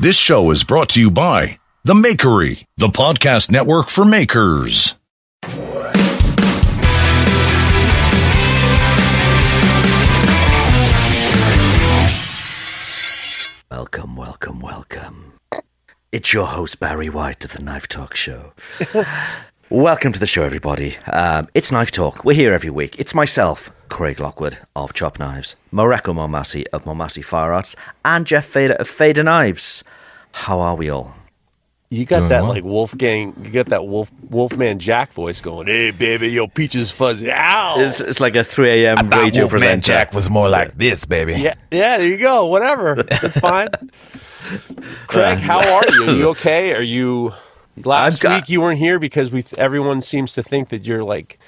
This show is brought to you by The Makery, the podcast network for makers. Welcome, welcome, welcome. It's your host, Barry White of the Knife Talk Show. welcome to the show, everybody. Um, it's Knife Talk. We're here every week. It's myself, Craig Lockwood of Chop Knives, Mareko Maumasi of Maumasi Fire Arts, and Geoff Feder of Feder Knives. How are we all? You got Doing that well. like Wolfgang, you got that Wolf Wolfman Jack voice going, "Hey baby, your peach is fuzzy." Ow. It's, it's like a 3 a.m. Thought radio Wolfman presenter. Jack was more like this, baby. yeah, yeah, there you go. Whatever. That's fine. Craig, how are you? Are you okay? Are you last got- week you weren't here because we everyone seems to think that you're like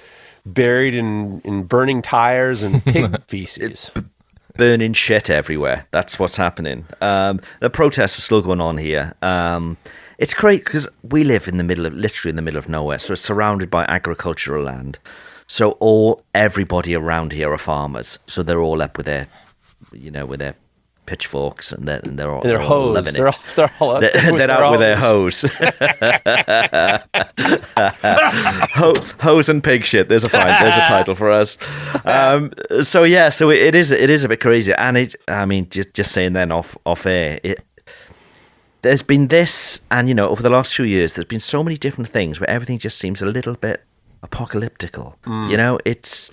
buried in in burning tires and pig feces. burning shit everywhere. That's what's happening. Um, the protests are still going on here. Um, it's great because we live in the middle of, literally in the middle of nowhere, so it's surrounded by agricultural land. So all everybody around here are farmers. So they're all up with their, you know, with their pitchforks and they're, and they're all And they're they're all loving They're all, they're all out They're, with they're out with their hose. hose. Hose and pig shit. There's a fine. There's a title for us. Um, so yeah, so it, it is. It is a bit crazy, and it. I mean, just just saying then off off air. It, there's been this, and you know, over the last few years, there's been so many different things where everything just seems a little bit apocalyptical. You know, it's.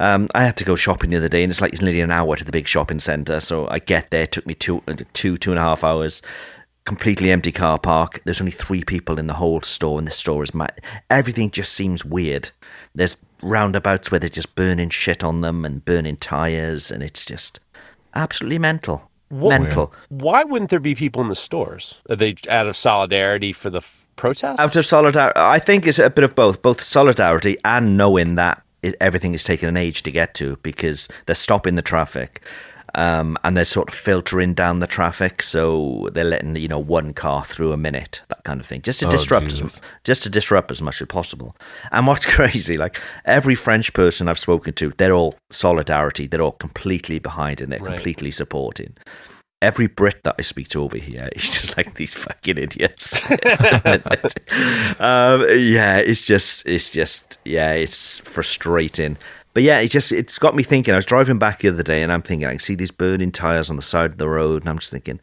Um, I had to go shopping the other day, and it's like it's nearly an hour to the big shopping centre. So I get there, it took me two, two, two and a half hours. Completely empty car park. There's only three people in the whole store, and the store is ma- everything just seems weird. There's roundabouts where they're just burning shit on them and burning tires, and it's just absolutely mental. mental. Why wouldn't there be people in the stores? Are they out of solidarity for the f- protests? Out of solidarity, I think it's a bit of both, both solidarity and knowing that it, everything is taking an age to get to because they're stopping the traffic. Um, and they're sort of filtering down the traffic, so they're letting you know one car through a minute, that kind of thing, just to Oh, disrupt, Jesus. as, just to disrupt as much as possible. And what's crazy, like every French person I've spoken to, they're all solidarity, they're all completely behind, and they're Right. completely supporting every Brit that I speak to over here is just like these fucking idiots. um, yeah, it's just, it's just, yeah, it's frustrating. But yeah, it just, it's got me thinking. I was driving back the other day, and I'm thinking, I can see these burning tires on the side of the road, and I'm just thinking.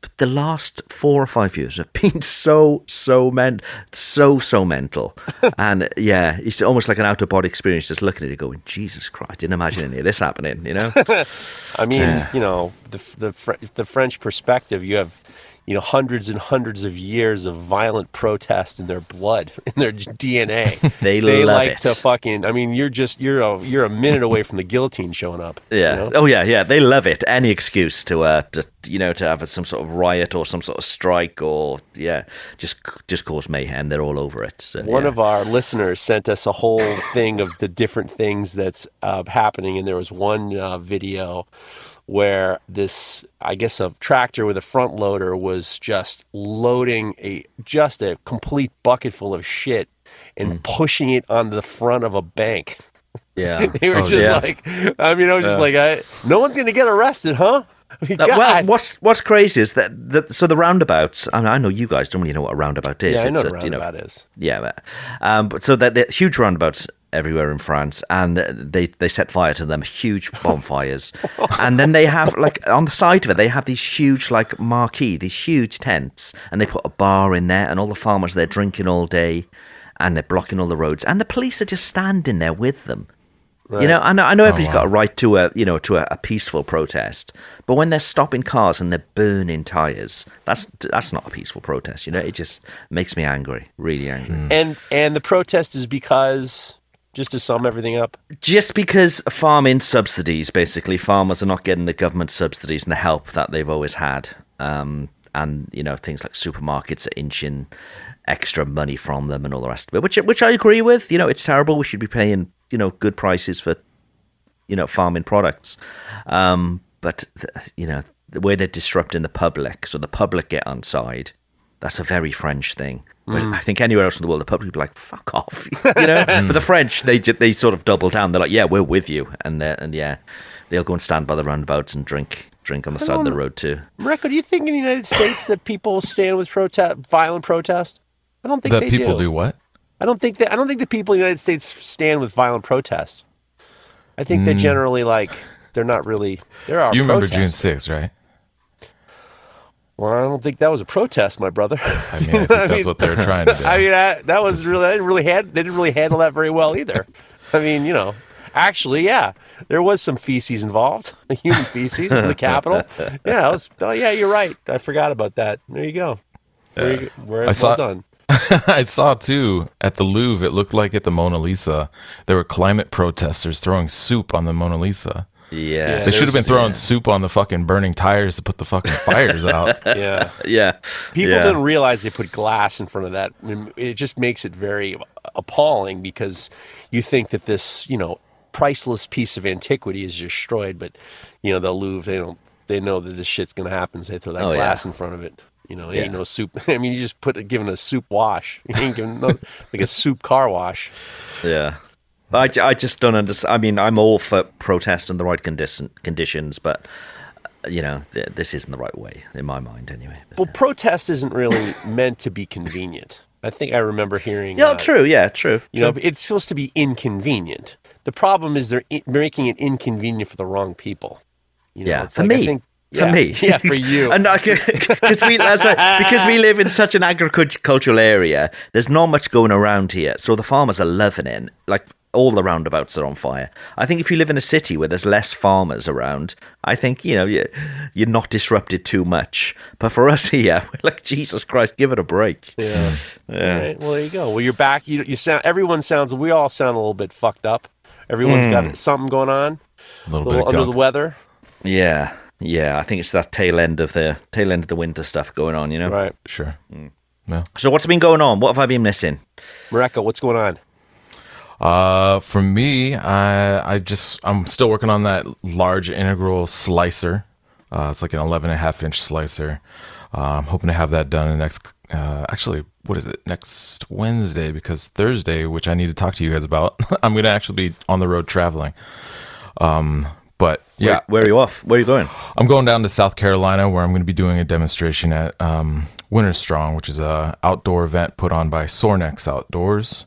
But the last four or five years have been so, so men, so, so mental, and yeah, it's almost like an out of body experience. Just looking at it, going, Jesus Christ, I didn't imagine any of this happening. You know? I mean, Yeah. you know, the the the French perspective, you have, you know, hundreds and hundreds of years of violent protest in their blood, in their DNA. They they like it. to fucking. I mean, you're just you're a you're a minute away from the guillotine showing up. you Yeah. know? Oh yeah, yeah. They love it. Any excuse to uh to you know to have some sort of riot or some sort of strike or yeah, just just cause mayhem. They're all over it. So, One yeah. of our listeners sent us a whole thing of the different things that's uh, happening, and there was one uh, video where this, I guess, a tractor with a front loader was just loading a just a complete bucket full of shit and Hmm. pushing it on the front of a bank. yeah. They were Oh, just yeah. like, I mean, I was just like, I, no one's gonna get arrested, huh? I mean, Uh, well, what's what's crazy is that, that so the roundabouts. I, mean, I know you guys don't really know what a roundabout is. yeah, I know It's what a, you know, roundabout is. Yeah, but, um, but so that huge roundabouts everywhere in France, and they they set fire to them, huge bonfires, and then they have like on the side of it, they have these huge like marquee, these huge tents, and they put a bar in there, and all the farmers they're drinking all day, and they're blocking all the roads, and the police are just standing there with them. You know, I know, I know oh, everybody's got a right to a, you know, to a, a peaceful protest, but when they're stopping cars and they're burning tires, that's that's not a peaceful protest. You know, it just makes me angry, really angry. Hmm. And and the protest is because just to sum everything up, just because farming subsidies, basically, farmers are not getting the government subsidies and the help that they've always had. Um, and, you know, things like supermarkets are inching extra money from them and all the rest of it, which, which I agree with. You know, it's terrible. We should be paying, you know, good prices for, you know, farming products. Um, but, th- you know, the way they're disrupting the public, so the public get on side, that's a very French thing. But I think anywhere else in the world, the public would be like, "Fuck off," you know. but the French, they ju- they sort of double down. They're like, "Yeah, we're with you," and uh, and yeah, they'll go and stand by the roundabouts and drink drink on the side of the road too. Mareko, do you think in the United States that people stand with protest, violent protest? I don't think That they people do. do what? I don't think that. I don't think the people in the United States stand with violent protests. I think Hmm. they're generally like they're not really. There are You remember protests. June 6th, right? Well, I don't think that was a protest, my brother. I mean, I think that's what they're trying to do. I mean, I, that was really. I didn't really had. They didn't really handle that very well either. I mean, you know, actually, yeah, there was some feces involved, human feces in the Capitol. Yeah, it was, oh yeah, you're right. I forgot about that. There you go. There you go. We're, I well saw- done. I saw too at the Louvre. It looked like at the Mona Lisa, there were climate protesters throwing soup on the Mona Lisa. Yeah, They should have been throwing Yeah. soup on the fucking burning tires to put the fucking fires out. Yeah. Yeah, People yeah. didn't realize they put glass in front of that. I mean, It just makes it very appalling because you think that this, you know, priceless piece of antiquity is destroyed, but you know, the Louvre, they don't, they know that this shit's gonna happen, so they throw that Oh, glass yeah. in front of it. You know, it Yeah. ain't no soup. I mean, you just put giving a soup wash. You ain't giving no, like a soup car wash. Yeah. I, I just don't understand. I mean, I'm all for protest in the right condition, conditions, but, uh, you know, th- this isn't the right way, in my mind, anyway. Well, protest isn't really meant to be convenient. I think I remember hearing. yeah, uh, true. Yeah, true. You know, it's supposed to be inconvenient. The problem is they're making it inconvenient for the wrong people. You know, yeah, it's for like, I me. think- for yeah, me, yeah, for you. and because we as a, because we live in such an agricultural area, there's not much going around here, so the farmers are loving it. Like all the roundabouts are on fire. I think if you live in a city where there's less farmers around, I think you know you- you're not disrupted too much. But for us here, we're like Jesus Christ, give it a break. yeah. Yeah. All right. Well, there you go. Well, you're back. You you sound. Everyone sounds. We all sound a little bit fucked up. Everyone's Hmm. got something going on. A little A bit little of under gunk. the weather. Yeah, yeah. I think it's that tail end of the tail end of the winter stuff going on. You know. Right. Sure. Mm. No. So what's been going on? What have I been missing? Mareko, what's going on? Uh, for me, I I just I'm still working on that large integral slicer. Uh, it's like an 11 and a half inch slicer. Uh, I'm hoping to have that done next. Uh, actually, what is it? Next Wednesday because Thursday, which I need to talk to you guys about. I'm gonna actually be on the road traveling. Um, but yeah, Where, where are you off? Where are you going? I'm going down to South Carolina where I'm going to be doing a demonstration at um, Winter Strong, which is a outdoor event put on by Sornex Outdoors,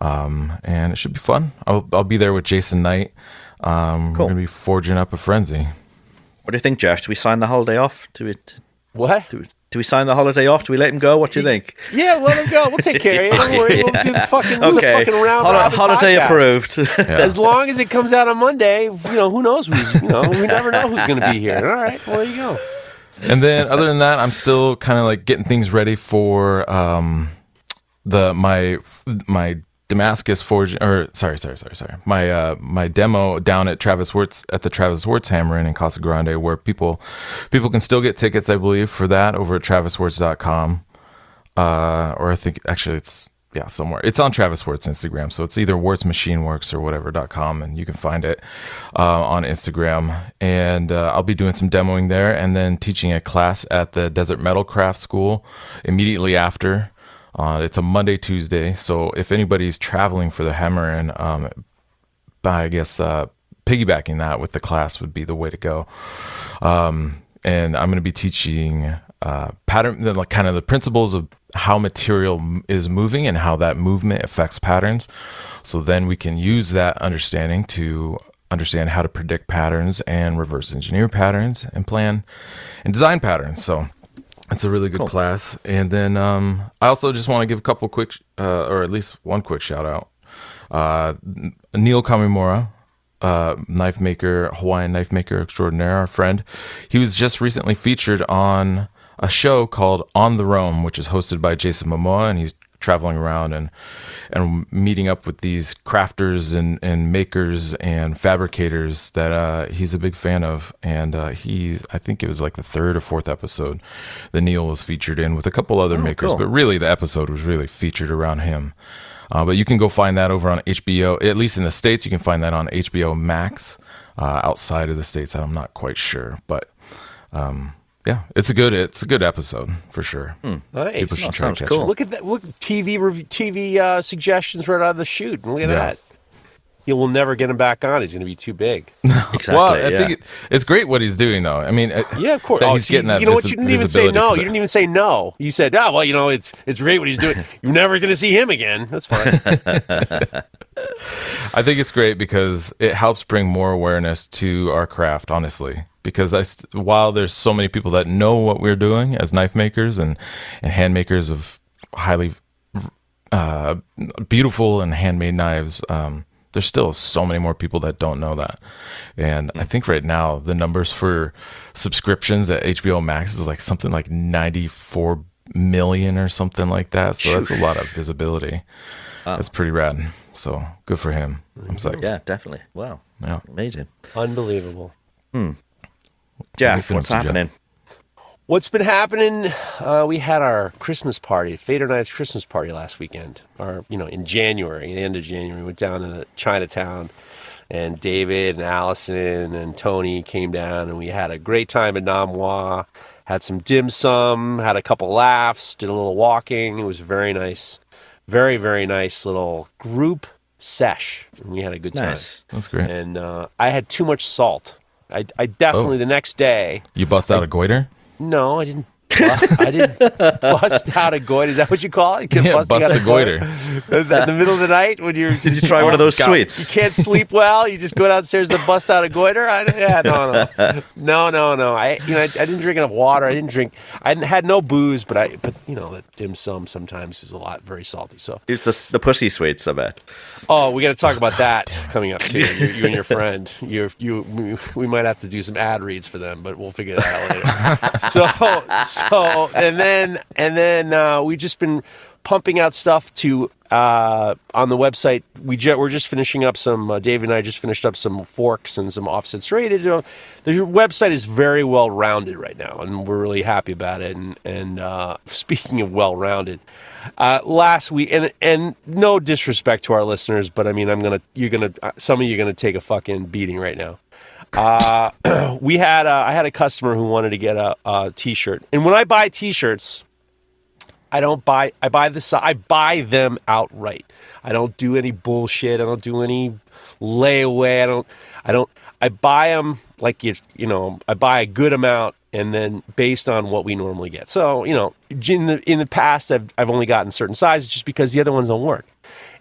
um, and it should be fun. I'll, I'll be there with Jason Knight. Um, Cool. We're going to be forging up a frenzy. What do you think, Josh? Do we sign the holiday off? Do we? What? Do we, do we sign the holiday off? Do we let him go? What do you think? Yeah, let him go. We'll take care of you. Don't worry. We'll do this fucking, this is Okay, fucking round Hol- robin holiday podcast. approved. As long as it comes out on Monday, you know, who knows who's, you know, we never know who's going to be here. All right, well, there you go. And then other than that, I'm still kind of like getting things ready for um, the my my Damascus Forge or sorry sorry sorry sorry. My uh, my demo down at Travis Wirtz at the Travis Wirtz Hammer Inn in Casa Grande where people people can still get tickets I believe for that over at traviswirtz.com uh, or I think actually it's yeah somewhere. It's on Travis Wirtz Instagram so it's either Wirtz Machine Works or whatever.com and you can find it uh, on Instagram. And uh, I'll be doing some demoing there and then teaching a class at the Desert Metal Craft School immediately after uh, it's a Monday Tuesday so if anybody's traveling for the Hammer and um, I guess uh, piggybacking that with the class would be the way to go um, and I'm going to be teaching uh, pattern, like kind of the principles of how material is moving and how that movement affects patterns. So then we can use that understanding to understand how to predict patterns and reverse engineer patterns and plan and design patterns. So it's a really good class. And then um, I also just want to give a couple quick, uh, or at least one quick shout out. Uh, Neil Kamimura, uh, knife maker, Hawaiian knife maker extraordinaire, our friend. He was just recently featured on a show called On the Roam, which is hosted by Jason Momoa, and he's traveling around and and meeting up with these crafters and, and makers and fabricators that uh, he's a big fan of. And uh, he's, I think it was like the third or fourth episode that Neil was featured in with a couple other makers, cool. but really the episode was really featured around him. Uh, but you can go find that over on HBO. At least in the states, you can find that on HBO Max. Uh, outside of the states, I'm not quite sure, but um, yeah, it's a good it's a good episode for sure. People Nice. should try sounds cool. it. Look at that. Look, TV review, TV uh, suggestions right out of the chute. Look at Yeah. that. He will never get him back on. He's going to be too big. Exactly. well, I yeah. think it, it's great what he's doing, though. I mean, uh, Yeah, of course. that Oh, he's see, getting that. you know what? You didn't even say no. You didn't even say no. You said, "Oh, well, you know, it's it's great what he's doing. You're never going to see him again." That's fine. I think it's great because it helps bring more awareness to our craft, honestly. Because I, while there's so many people that know what we're doing as knife makers and, and hand makers of highly uh, beautiful and handmade knives, um, there's still so many more people that don't know that. And I mm. think right now the numbers for subscriptions at HBO Max is like something like 94 million or something like that. So that's a lot of visibility. That's pretty rad. So good for him. I'm mm-hmm. psyched. yeah, definitely. Wow, Yeah. amazing. Unbelievable. Hmm. Geoff, what's happening? Geoff. What's been happening? Uh, we had our Christmas party, Feder Knife's Christmas party last weekend, or you know, in January, the end of January. We went down to Chinatown, and David and Allison and Tony came down, and we had a great time at Nom Wah. Had some dim sum, had a couple laughs, did a little walking. It was very nice, very very nice little group sesh. And we had a good time. Nice. That's great. And uh, I had too much salt. I, I definitely Oh. the next day. You bust out a goiter? No, I didn't. Bust, I didn't bust out a goiter. Is that what you call it? Yeah, Busting bust out a goiter. in the middle of the night when you're. Did you try one of those sweets? You can't sleep well. You just go downstairs to bust out a goiter. I, yeah, no, no, no, no, no. I, you know, I, I didn't drink enough water. I didn't drink. I didn't, had no booze, but I, but you know, that dim sum sometimes is a lot very salty. So, It's the the pussy sweets, I bet. oh, we got to talk about that coming up too. You, you and your friend. You, you, we might have to do some ad reads for them, but we'll figure that out later. so so and then and then uh, we just been pumping out stuff to uh, on the website. We ju- we're just finishing up some. Uh, Dave and I just finished up some forks and some offsets serrated. You know, the website is very well rounded right now, and we're really happy about it. And and uh, speaking of well rounded. Uh, last week, and and no disrespect to our listeners, but I mean, I'm gonna, you're gonna, uh, some of you are gonna take a fucking beating right now. Uh, we had a, I had a customer who wanted to get a, a t-shirt, and when I buy t-shirts, I don't buy I buy the I buy them outright. I don't do any bullshit. I don't do any layaway. I don't I don't I buy them like you you know I buy a good amount and then based on what we normally get. So you know in the in the past I've I've only gotten certain sizes just because the other ones don't work.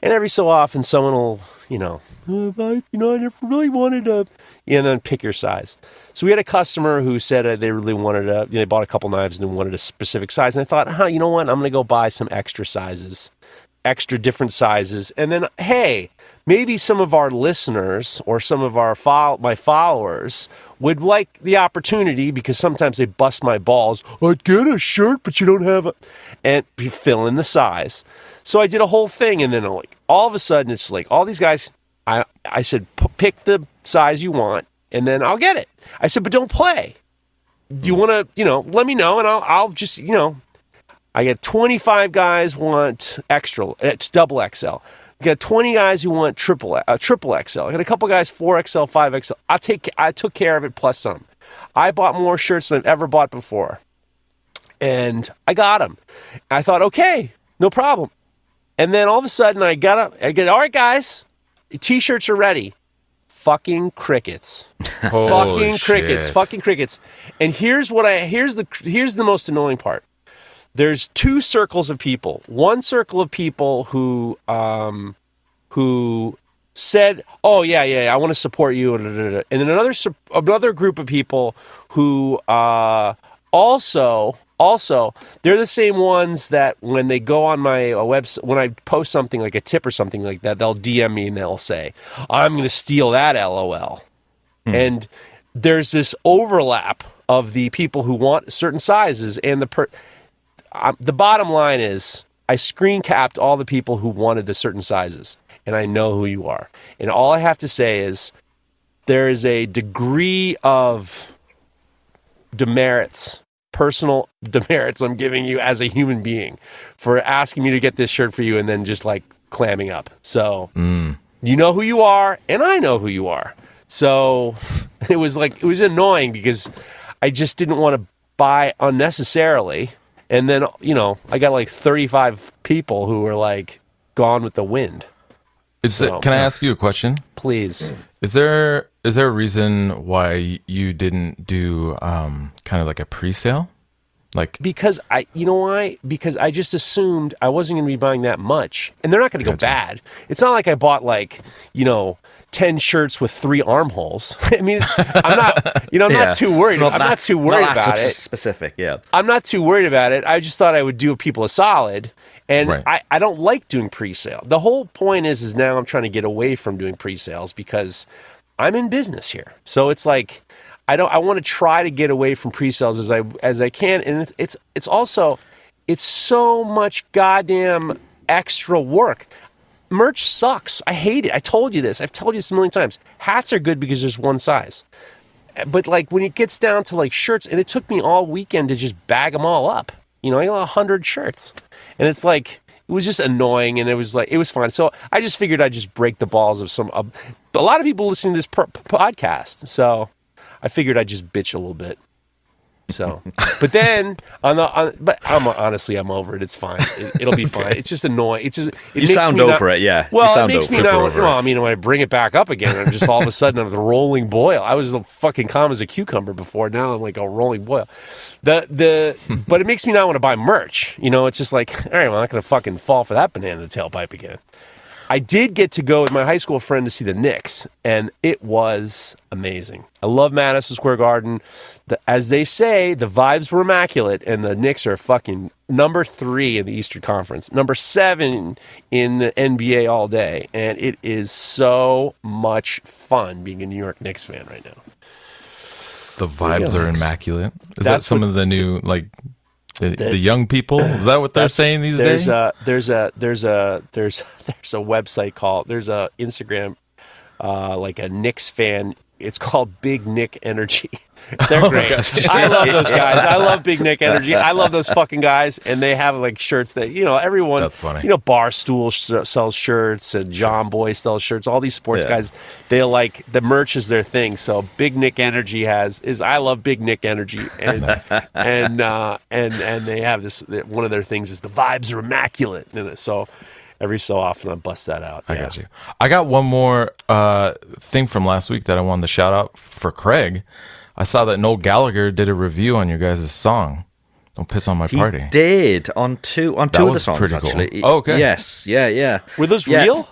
And every so often someone will you know "Uh, I, you know I never really wanted a and then pick your size. So we had a customer who said uh, they really wanted a, you know, they bought a couple knives and they wanted a specific size. And I thought, huh, you know what? I'm going to go buy some extra sizes, extra different sizes. And then, hey, maybe some of our listeners or some of our fol- my followers would like the opportunity because sometimes they bust my balls. I'd get a shirt, but you don't have a, and fill in the size. So I did a whole thing. And then like all of a sudden it's like all these guys, I, I said, "P- pick the size you want and then I'll get it. I said, but don't play. Do you want to, you know, let me know and I'll, I'll just, you know, I get 25 guys want extra, it's double XL. I got 20 guys who want triple, uh, triple XL. I got a couple guys 4XL, 5XL. I take, I took care of it plus some. I bought more shirts than I've ever bought before, and I got them. I thought, okay, no problem. And then all of a sudden, I got up. I get, all right, guys, t-shirts are ready. Fucking crickets Holy fucking crickets, shit. fucking crickets. And here's what I here's the here's the most annoying part. There's two circles of people. One circle of people who um who said, "Oh yeah, yeah, yeah I want to support you," and then another another group of people who uh, also also they're the same ones that when they go on my uh, website when I post something like a tip or something like that, they'll DM me and they'll say, "I'm going to steal that LOL." And there's this overlap of the people who want certain sizes and the per. Um, the bottom line is, I screen capped all the people who wanted the certain sizes, and I know who you are. And all I have to say is, there is a degree of demerits, personal demerits I'm giving you as a human being for asking me to get this shirt for you and then just like clamming up. So you know who you are, and I know who you are. So it was like it was annoying because I just didn't want to buy unnecessarily. And then, you know, I got like 35 people who were like gone with the wind. Is So, it, can I ask you a question? Please. Is there is there a reason why you didn't do um, kind of like a pre-sale? Like Because I, you know why? Because I just assumed I wasn't going to be buying that much, and they're not going to go bad. It's not like I bought like, you know, ten shirts with three armholes. I mean, it's, I'm not, you know, I'm Yeah. not too worried. I'm that- not too worried not that about it. Specific, yeah. I'm not too worried about it. I just thought I would do people a solid. And Right. I, I don't like doing pre-sale. The whole point is is now I'm trying to get away from doing pre-sales because I'm in business here. So it's like I don't I want to try to get away from pre-sales as I as I can and it's it's, it's also it's so much goddamn extra work. Merch sucks. I hate it. I told you this. I've told you this a million times. Hats are good because there's one size but like when it gets down to like shirts, and it took me all weekend to just bag them all up. You know, I got a hundred shirts, and it's like it was just annoying, and it was like it was fun. So I just figured I'd just break the balls of some. Uh, a lot of people listening to this podcast, so I figured I'd just bitch a little bit. So, but then on the, on, but I'm honestly I'm over it. It's fine. It, will be fine. It's just annoying. It's just it You makes sound me not- over it, yeah. Well, it makes me over not. Over. Well, I mean, when I bring it back up again, I'm just all of a sudden I'm the rolling boil. I was the fucking calm as a cucumber before. Now I'm like a rolling boil. The the but it makes me not want to buy merch. You know, it's just like all right, well, I'm not gonna fucking fall for that banana in the tailpipe again. I did get to go with my high school friend to see the Knicks, and it was amazing. I love Madison Square Garden. The, as they say, the vibes were immaculate, and the Knicks are fucking number three in the Eastern Conference, number seven in the NBA all day, and it is so much fun being a New York Knicks fan right now. the vibes are immaculate. Is that some what- of the new like the, the young people? Is that what they're saying these there's days? A, there's a there's a there's there's a website called there's a Instagram uh, like a Knicks fan. It's called Big Nick Energy. They're Oh great. I love those guys. I love Big Nick Energy. I love those fucking guys, and they have like shirts that you know everyone. That's funny. You know, Barstool sh- sells shirts, and Jomboy sells shirts. All these sports Yeah. guys, they like the merch is their thing. So Big Nick Energy has is I love Big Nick Energy, and and uh, and and they have this. One of their things is the vibes are immaculate, and so every so often I bust that out. I Yeah. got you. I got one more uh, thing from last week that I wanted to shout out for Craig. I saw that Noel Gallagher did a review on your guys' song. Don't piss on my He party. did on two on That two of the songs pretty cool. actually. Oh, okay. Yes, yeah, yeah. Were those Yes. real?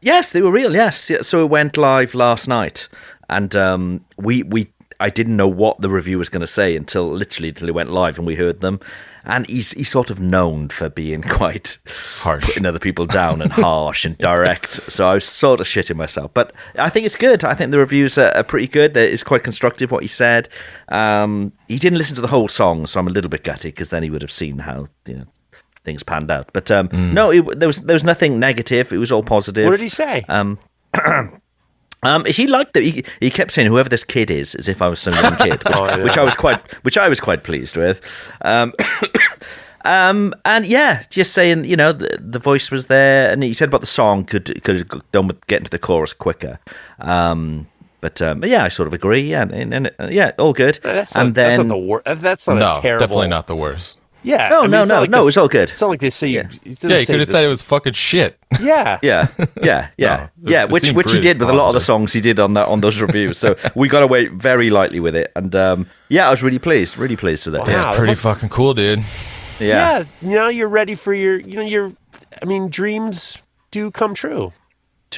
Yes, they were real. Yes, so it went live last night, and um, we we I didn't know what the review was going to say until literally until it went live and we heard them. And he's he's sort of known for being quite Harsh. putting other people down and harsh and direct. So I was sort of shitting myself, but I think it's good. I think the reviews are, are pretty good. It's quite constructive what he said. Um, he didn't listen to the whole song, so I'm a little bit gutty because then he would have seen how you know things panned out. But um, no, it, there was there was nothing negative. It was all positive. What did he say? Um, um, he liked that. He, he kept saying, "Whoever this kid is," as if I was some young kid, which, Oh, yeah. which I was quite, which I was quite pleased with. Um, um, and yeah, just saying, you know, the, the voice was there, and he said about the song could could have done with getting to the chorus quicker. Um, but, um, but yeah, I sort of agree. Yeah, and, and uh, yeah, all good. That's not, then that's not the wor- That's not no, a terrible. definitely not the worst. Yeah. No, I mean, no, no, like no, the- it was all good. It's not like they say. Yeah. You, Yeah, you could have said it was fucking shit. Yeah. Yeah, yeah, yeah, No, yeah. it Which seemed which he did with a lot of the songs he did on that on those reviews. So we got away very lightly with it, and um, yeah, I was really pleased, really pleased with it. Wow. It's that pretty must- fucking cool, dude. Yeah, Yeah. Now you're ready for your. You know, your. I mean, dreams do come true.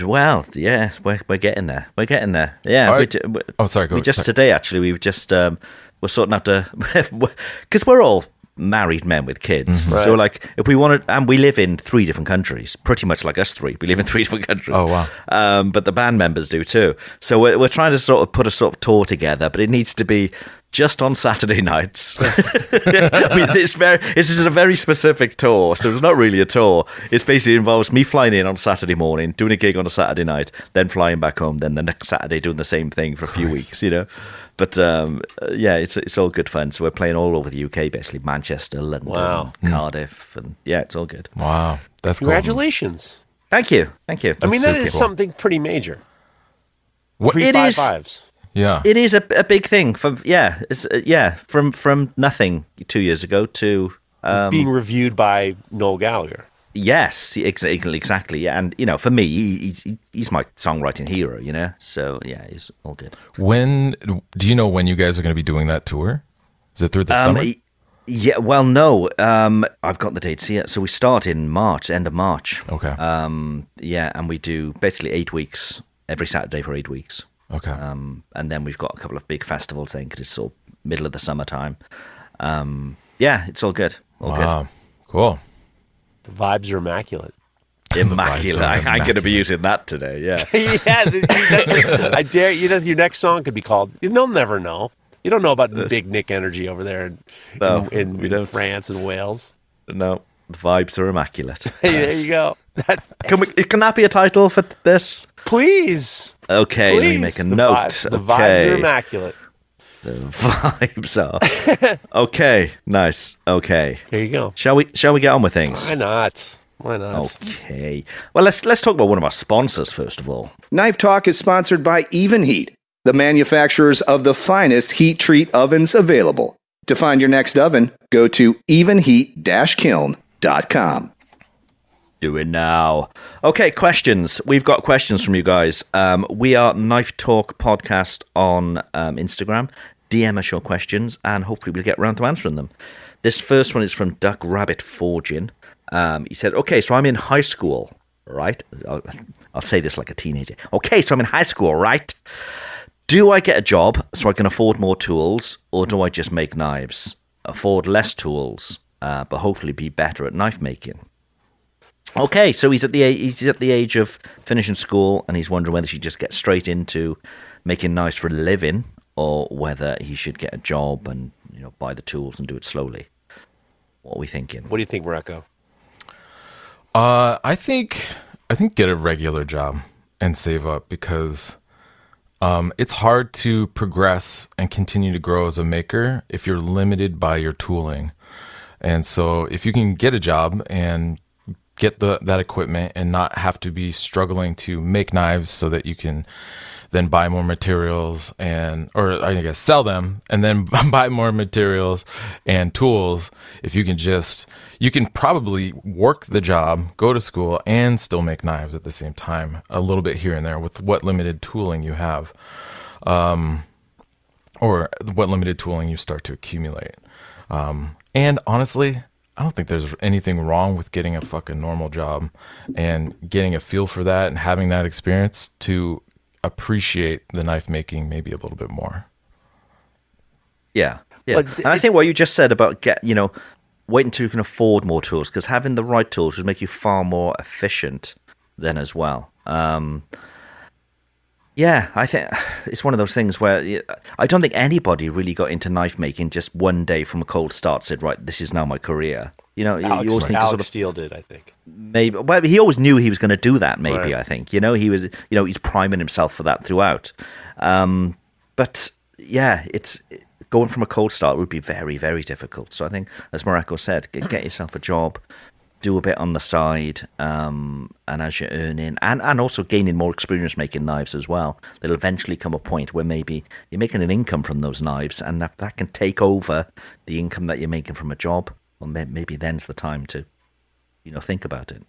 Well, yeah, we're we're getting there. We're getting there. Yeah. All we right. we- Oh, sorry, go We just sorry. today actually we've just um, we're sorting out to because we're all married men with kids. Mm-hmm. So like if we wanted, and we live in three different countries, pretty much like us three. We live in three different countries. Oh, wow. Um, but the band members do too. So we're we're trying to sort of put a sort of tour together, but it needs to be. Just on Saturday nights. I mean, it's very. This is a very specific tour, so it's not really a tour. It basically involves me flying in on Saturday morning, doing a gig on a Saturday night, then flying back home, then the next Saturday doing the same thing for a few weeks. You know, but um, yeah, it's it's all good fun. So we're playing all over the UK, basically Manchester, London, Wow. Cardiff, and yeah, it's all good. Wow, that's cool. Congratulations. Thank you, thank you. I mean, that is cool. something pretty major. What- Three It five is. fives. Yeah, It is a, a big thing. From yeah, it's, uh, yeah, from from nothing two years ago to um, being reviewed by Noel Gallagher. Yes, ex- ex- exactly. And you know, for me, he, he's he's my songwriting hero. You know, so yeah, he's all good. When do you know when you guys are going to be doing that tour? Is it through the Um, summer? y- yeah, well, no, um, I've got the dates here. So we start in March, end of March. Okay. Um, yeah, and we do basically eight weeks every Saturday for eight weeks. Okay. Um, and then we've got a couple of big festivals then because it's all middle of the summertime. Um, yeah, it's all good. All wow. Cool. The vibes are immaculate. Immaculate. I, I'm going to be using that today. Yeah. yeah, that's what, I dare you. That your next song could be called. They'll never know. You don't know about Big Nick energy over there in, No, in, in, in. France and Wales. no, the vibes are immaculate. Hey, there you go. That, Can, we, can that be a title for this? please, Okay, please. let me make a the note. Vibes, the vibes are immaculate. The vibes are. okay, nice. Okay. Here you go. Shall we shall we get on with things? Why not? Why not? Okay. Well, let's let's talk about one of our sponsors first of all. Knife Talk is sponsored by Evenheat, the manufacturers of the finest heat treat ovens available. To find your next oven, go to evenheat-kiln.com. Do it now. Okay, questions. We've got questions from you guys. Um, we are Knife Talk Podcast on um, Instagram. DM us your questions, and hopefully we'll get around to answering them. This first one is from Duck Rabbit Forging. Um, he said, "Okay, so I'm in high school, right? I'll, I'll say this like a teenager. Okay, so I'm in high school, right? Do I get a job so I can afford more tools, or do I just make knives? Afford less tools, uh, but hopefully be better at knife making." Okay, so he's at the he's at the age of finishing school, and he's wondering whether he just gets straight into making knives for a living, or whether he should get a job and you know buy the tools and do it slowly. What are we thinking? What do you think, Mareko? Uh, I think I think get a regular job and save up because um, it's hard to progress and continue to grow as a maker if you're limited by your tooling. And so, if you can get a job and get the that equipment and not have to be struggling to make knives so that you can then buy more materials and or I guess sell them and then buy more materials and tools if you can just you can probably work the job go to school and still make knives at the same time a little bit here and there with what limited tooling you have um, or what limited tooling you start to accumulate. Um, and honestly I don't think there's anything wrong with getting a fucking normal job and getting a feel for that and having that experience to appreciate the knife making maybe a little bit more. Yeah, yeah. But and I think what you just said about get you know wait until you can afford more tools because having the right tools would make you far more efficient then as well. Um, yeah, I think it's one of those things where I don't think anybody really got into knife making just one day from a cold start. Said, right, this is now my career. You know, you- you Alec, always need to Alec sort of Steele did, I think. maybe well he always knew he was going to do that maybe Right. i think you know he was you know he's priming himself for that throughout um but yeah it's going from a cold start would be very very difficult so i think as Mareko said get, get yourself a job do a bit on the side um and as you're earning and and also gaining more experience making knives as well there'll eventually come a point where maybe you're making an income from those knives and that, that can take over the income that you're making from a job well maybe then's the time to you know think about it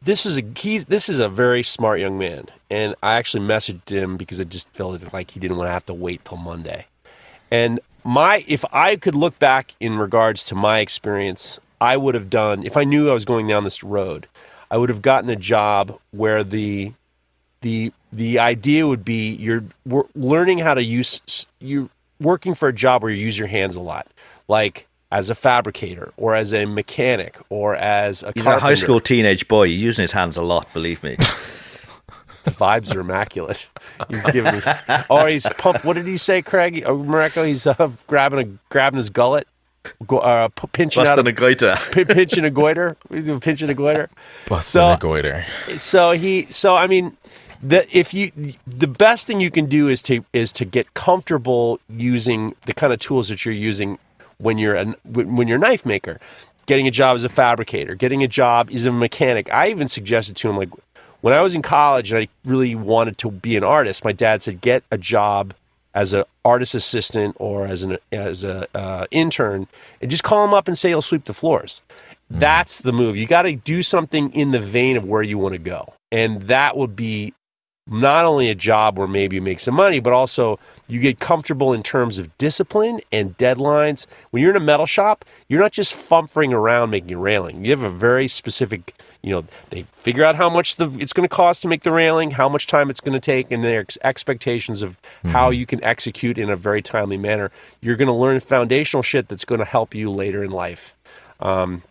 this is a he's this is a very smart young man, and I actually messaged him because I just felt like he didn't want to have to wait till Monday. And my if I could look back in regards to my experience, I would have done if I knew I was going down this road, I would have gotten a job where the the the idea would be you're learning how to use you're working for a job where you use your hands a lot, like as a fabricator or as a mechanic or as a He's a high school teenage boy. He's using his hands a lot, believe me. The vibes are immaculate. He's giving his, or he's pump. What did he say, Craig? Oh, Mareko, he's uh, grabbing a grabbing his gullet, uh, p- pinching Less out than a, a goiter. p- pinching a goiter, He's doing pinching a goiter. Busting So- a goiter. So he, so I mean, the if you the best thing you can do is to is to get comfortable using the kind of tools that you're using when you're a when you're a knife maker. Getting a job as a fabricator, getting a job as a mechanic. I even suggested to him like when I was in college and I really wanted to be an artist. My dad said get a job as an artist assistant or as an as a uh, intern and just call them up and say he'll sweep the floors. That's the move. You got to do something in the vein of where you want to go. And that would be not only a job where maybe you make some money, but also you get comfortable in terms of discipline and deadlines. When you're in a metal shop, you're not just fumfering around making a railing. You have a very specific, you know, they figure out how much the, it's going to cost to make the railing, how much time it's going to take, and their ex- expectations of how you can execute in a very timely manner. You're going to learn foundational shit that's going to help you later in life. Um,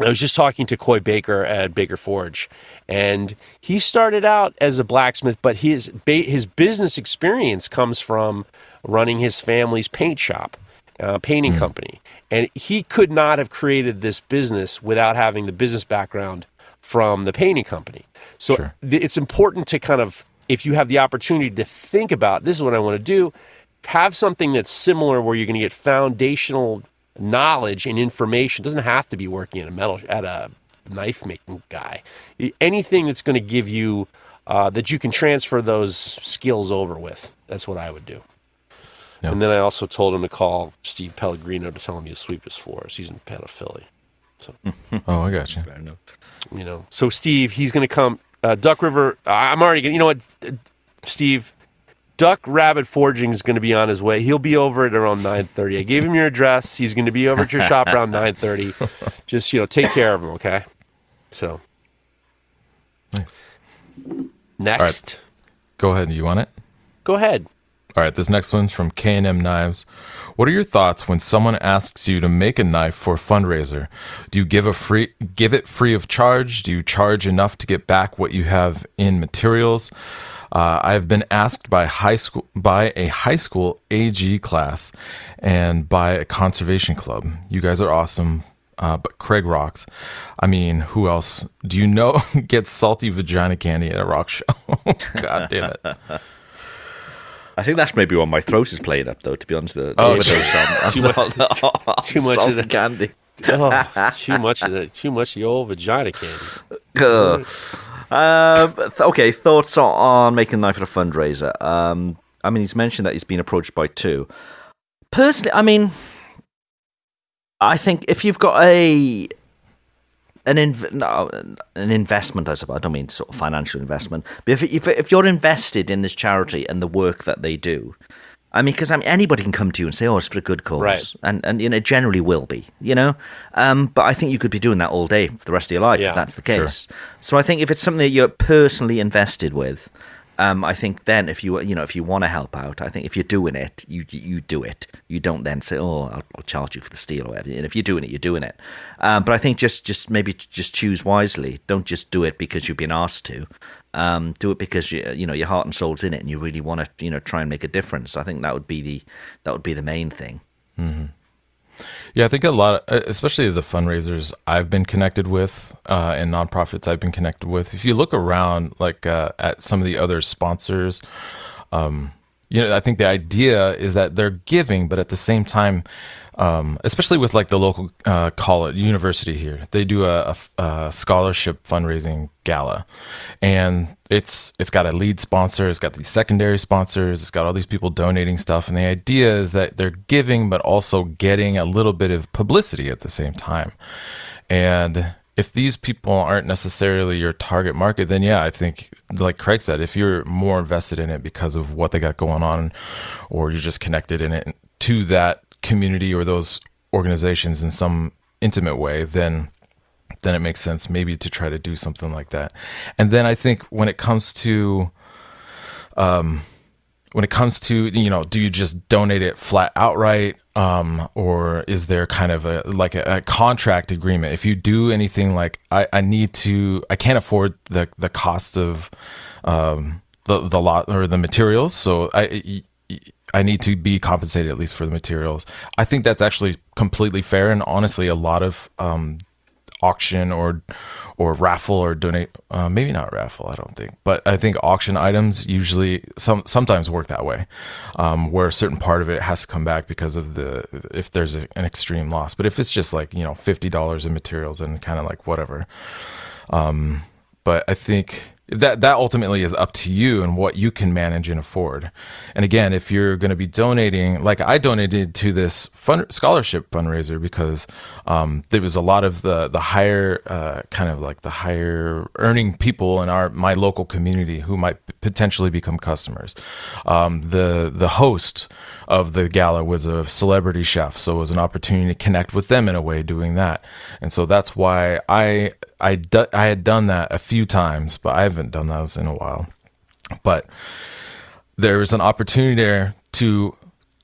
I was just talking to Coy Baker at Baker Forge, and he started out as a blacksmith, but his his business experience comes from running his family's paint shop, uh, painting company, and he could not have created this business without having the business background from the painting company. So Sure. th- it's important to kind of, if you have the opportunity to think about this is what I want to do, have something that's similar where you're going to get foundational knowledge and information. It doesn't have to be working at a metal at a knife making guy. Anything that's going to give you uh, that you can transfer those skills over with. That's what I would do. Yeah. And then I also told him to call Steve Pellegrino to tell him he'll sweep his floors. He's in Philly So, Oh, I got you. Fair you know. So Steve, he's going to come. Uh, Duck River. I'm already going. to You know what, uh, Steve? Duck Rabbit Forging is going to be on his way. He'll be over at around 9:30. I gave him your address. He's going to be over at your shop around 9:30. Just you know, take care of him, okay? So Nice. next, Go ahead. You want it? go ahead. All right, this next one's from K&M Knives. What are your thoughts when someone asks you to make a knife for a fundraiser? Do you give a free give it free of charge? Do you charge enough to get back what you have in materials? Uh, I have been asked by high school by a high school AG class and by a conservation club. You guys are awesome. Uh, but Craig rocks. I mean, who else? Do you know gets salty vagina candy at a rock show? God damn it! I think that's maybe when my throat is playing up, though. To be honest, the, the Oh, overdose on- Too much- too much of the- candy. Oh, too much of the too much of the old vagina candy. Ugh. Um, okay, thoughts on, making knife a fundraiser. Um, I mean, he's mentioned that he's been approached by two. Personally, I mean, I think if you've got a an inv- no, an investment, I suppose. I don't mean sort of financial investment, but if if, if you're invested in this charity and the work that they do, I mean, because I mean, anybody can come to you and say, "Oh, it's for a good cause," Right. and and you know, it generally will be, you know. Um, but I think you could be doing that all day for the rest of your life Yeah, if that's the sure. case. So I think if it's something that you're personally invested with, um, I think then if you you know if you want to help out, I think if you're doing it, you you do it. You don't then say, "Oh, I'll, I'll charge you for the steel or whatever." And if you're doing it, you're doing it. Um, but I think just just maybe just choose wisely. Don't just do it because you've been asked to. Um, do it because you you know your heart and soul's in it, and you really want to you know try and make a difference. I think that would be the that would be the main thing. Yeah, I think a lot, of, especially the fundraisers I've been connected with uh, and nonprofits I've been connected with. If you look around, like uh, at some of the other sponsors, um, you know, I think the idea is that they're giving, but at the same time, um, especially with like the local uh, college university here, they do a, a- a scholarship fundraising gala, and it's it's got a lead sponsor, it's got these secondary sponsors, it's got all these people donating stuff, and the idea is that they're giving, but also getting a little bit of publicity at the same time, and if these people aren't necessarily your target market, then yeah, I think, like Craig said, if you're more invested in it because of what they got going on, or you're just connected in it to that community or those organizations in some intimate way, then then it makes sense maybe to try to do something like that. And then I think when it comes to um, when it comes to you know do you just donate it flat outright um, or is there kind of a like a, a contract agreement if you do anything like I, I need to i can't afford the the cost of um, the the lot or the materials so i I need to be compensated at least for the materials. I think that's actually completely fair, and honestly, a lot of um, auction or or raffle or donate uh, maybe not raffle i don't think but i think auction items usually some sometimes work that way um, where a certain part of it has to come back because of the if there's a, an extreme loss but if it's just like you know $50 in materials and kind of like whatever um, but i think that that ultimately is up to you and what you can manage and afford. And again, if you're going to be donating, like I donated to this fund, scholarship fundraiser because um, there was a lot of the the higher uh, kind of like the higher earning people in our my local community who might potentially become customers. Um, the the host of the gala was a celebrity chef, so it was an opportunity to connect with them in a way doing that. And so that's why I I do, I had done that a few times, but I haven't done those in a while. But there was an opportunity there to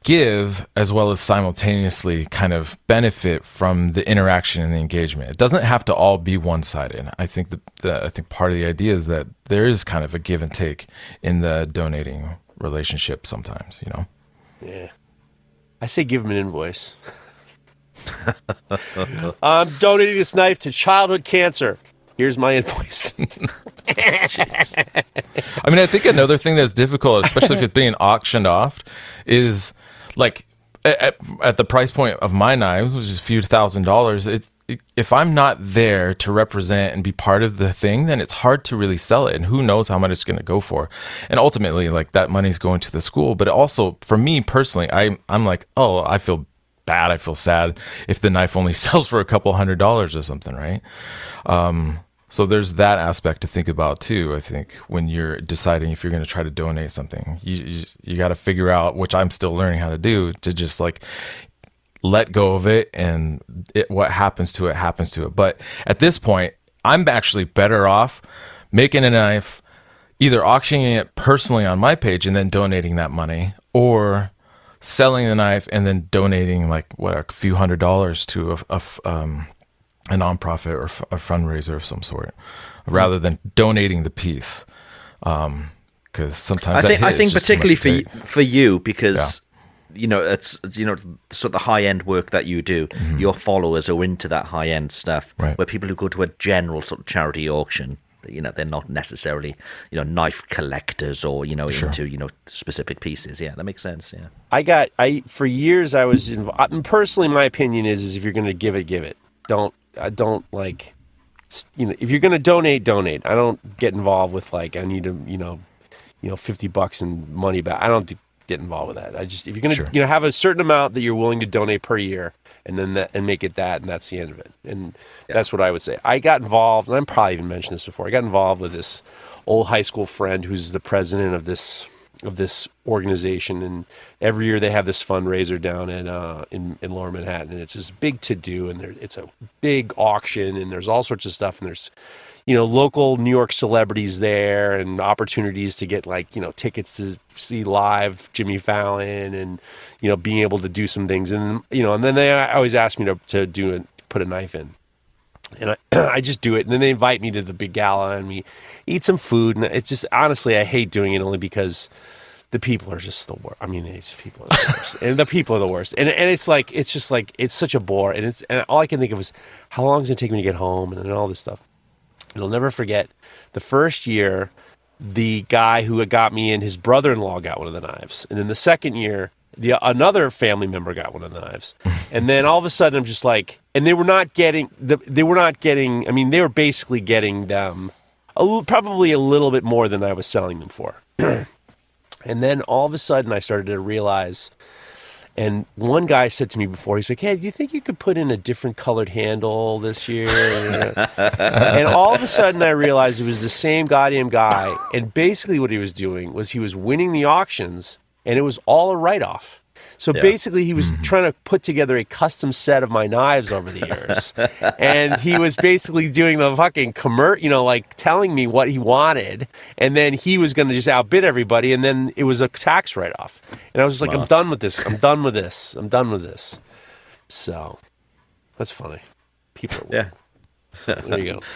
give as well as simultaneously kind of benefit from the interaction and the engagement. It doesn't have to all be one-sided. I think the, the I think part of the idea is that there is kind of a give and take in the donating relationship sometimes, you know. Yeah. I say give him an invoice. I'm donating this knife to childhood cancer. Here's my invoice. I mean, I think another thing that's difficult, especially if it's being auctioned off, is like at, at the price point of my knives, which is a few thousand dollars. It, it, if I'm not there to represent and be part of the thing, then it's hard to really sell it, and who knows how much it's going to go for. And ultimately, like that money's going to the school, but also for me personally, I I'm like, oh, I feel bad, I feel sad if the knife only sells for a couple hundred dollars or something, right? Um, so there's that aspect to think about too. I think when you're deciding if you're going to try to donate something, you you, you got to figure out, which I'm still learning how to do, to just like let go of it and it, what happens to it happens to it. But at this point, I'm actually better off making a knife, either auctioning it personally on my page and then donating that money, or selling the knife and then donating like what a few hundred dollars to a. um, a nonprofit or f- a fundraiser of some sort, rather than donating the piece. Because sometimes I think I think just too much particularly for take. for you because you know it's it's, you know sort of the high end work that you do. Your followers are into that high end stuff. Mm-hmm. Right. Where people who go to a general sort of charity auction, you know, they're not necessarily you know knife collectors or you know into you know specific pieces. Yeah, that makes sense. Yeah. I got I for years I was involved. Personally, my opinion is is if you're going to give it, give it. Don't I don't like you know if you're going to donate, donate. I don't get involved with like I need to you know you know fifty bucks in money back. I don't do, get involved with that. I just if you're going to Sure. you know have a certain amount that you're willing to donate per year, and then that and make it that, and that's the end of it. And that's what I would say. I got involved, and I'm probably even mentioned this before. I got involved with this old high school friend who's the president of this of this organization, and every year they have this fundraiser down in uh, in, in Lower Manhattan, and it's this big to do, and there, it's a big auction, and there's all sorts of stuff, and there's you know local New York celebrities there, and opportunities to get like you know tickets to see live Jimmy Fallon, and you know being able to do some things, and you know, and then they always ask me to to do it, put a knife in and I, I just do it. And then they invite me to the big gala and we eat some food. And it's just honestly, I hate doing it only because the people are just the worst. I mean, these people are the worst, and the people are the worst. And and it's like it's just like it's such a bore. And it's and all I can think of is how long is it take me to get home and, then all this stuff. And I'll never forget the first year. The guy who had got me in, his brother-in-law got one of the knives, and then the second year, the another family member got one of the knives, and then all of a sudden, I'm just like, and they were not getting the, they were not getting. I mean, they were basically getting them, a, probably a little bit more than I was selling them for. And then all of a sudden, I started to realize. And one guy said to me before, he's like, "Hey, do you think you could put in a different colored handle this year?" and all of a sudden, I realized it was the same goddamn guy. And basically, what he was doing was he was winning the auctions, and it was all a write-off. So basically, he was mm-hmm. trying to put together a custom set of my knives over the years, and he was basically doing the fucking commer, you know, like telling me what he wanted, and then he was going to just outbid everybody, and then it was a tax write-off. And I was just like, I'm done with this. I'm done with this. I'm done with this. So that's funny. People are weird. Yeah. There you go.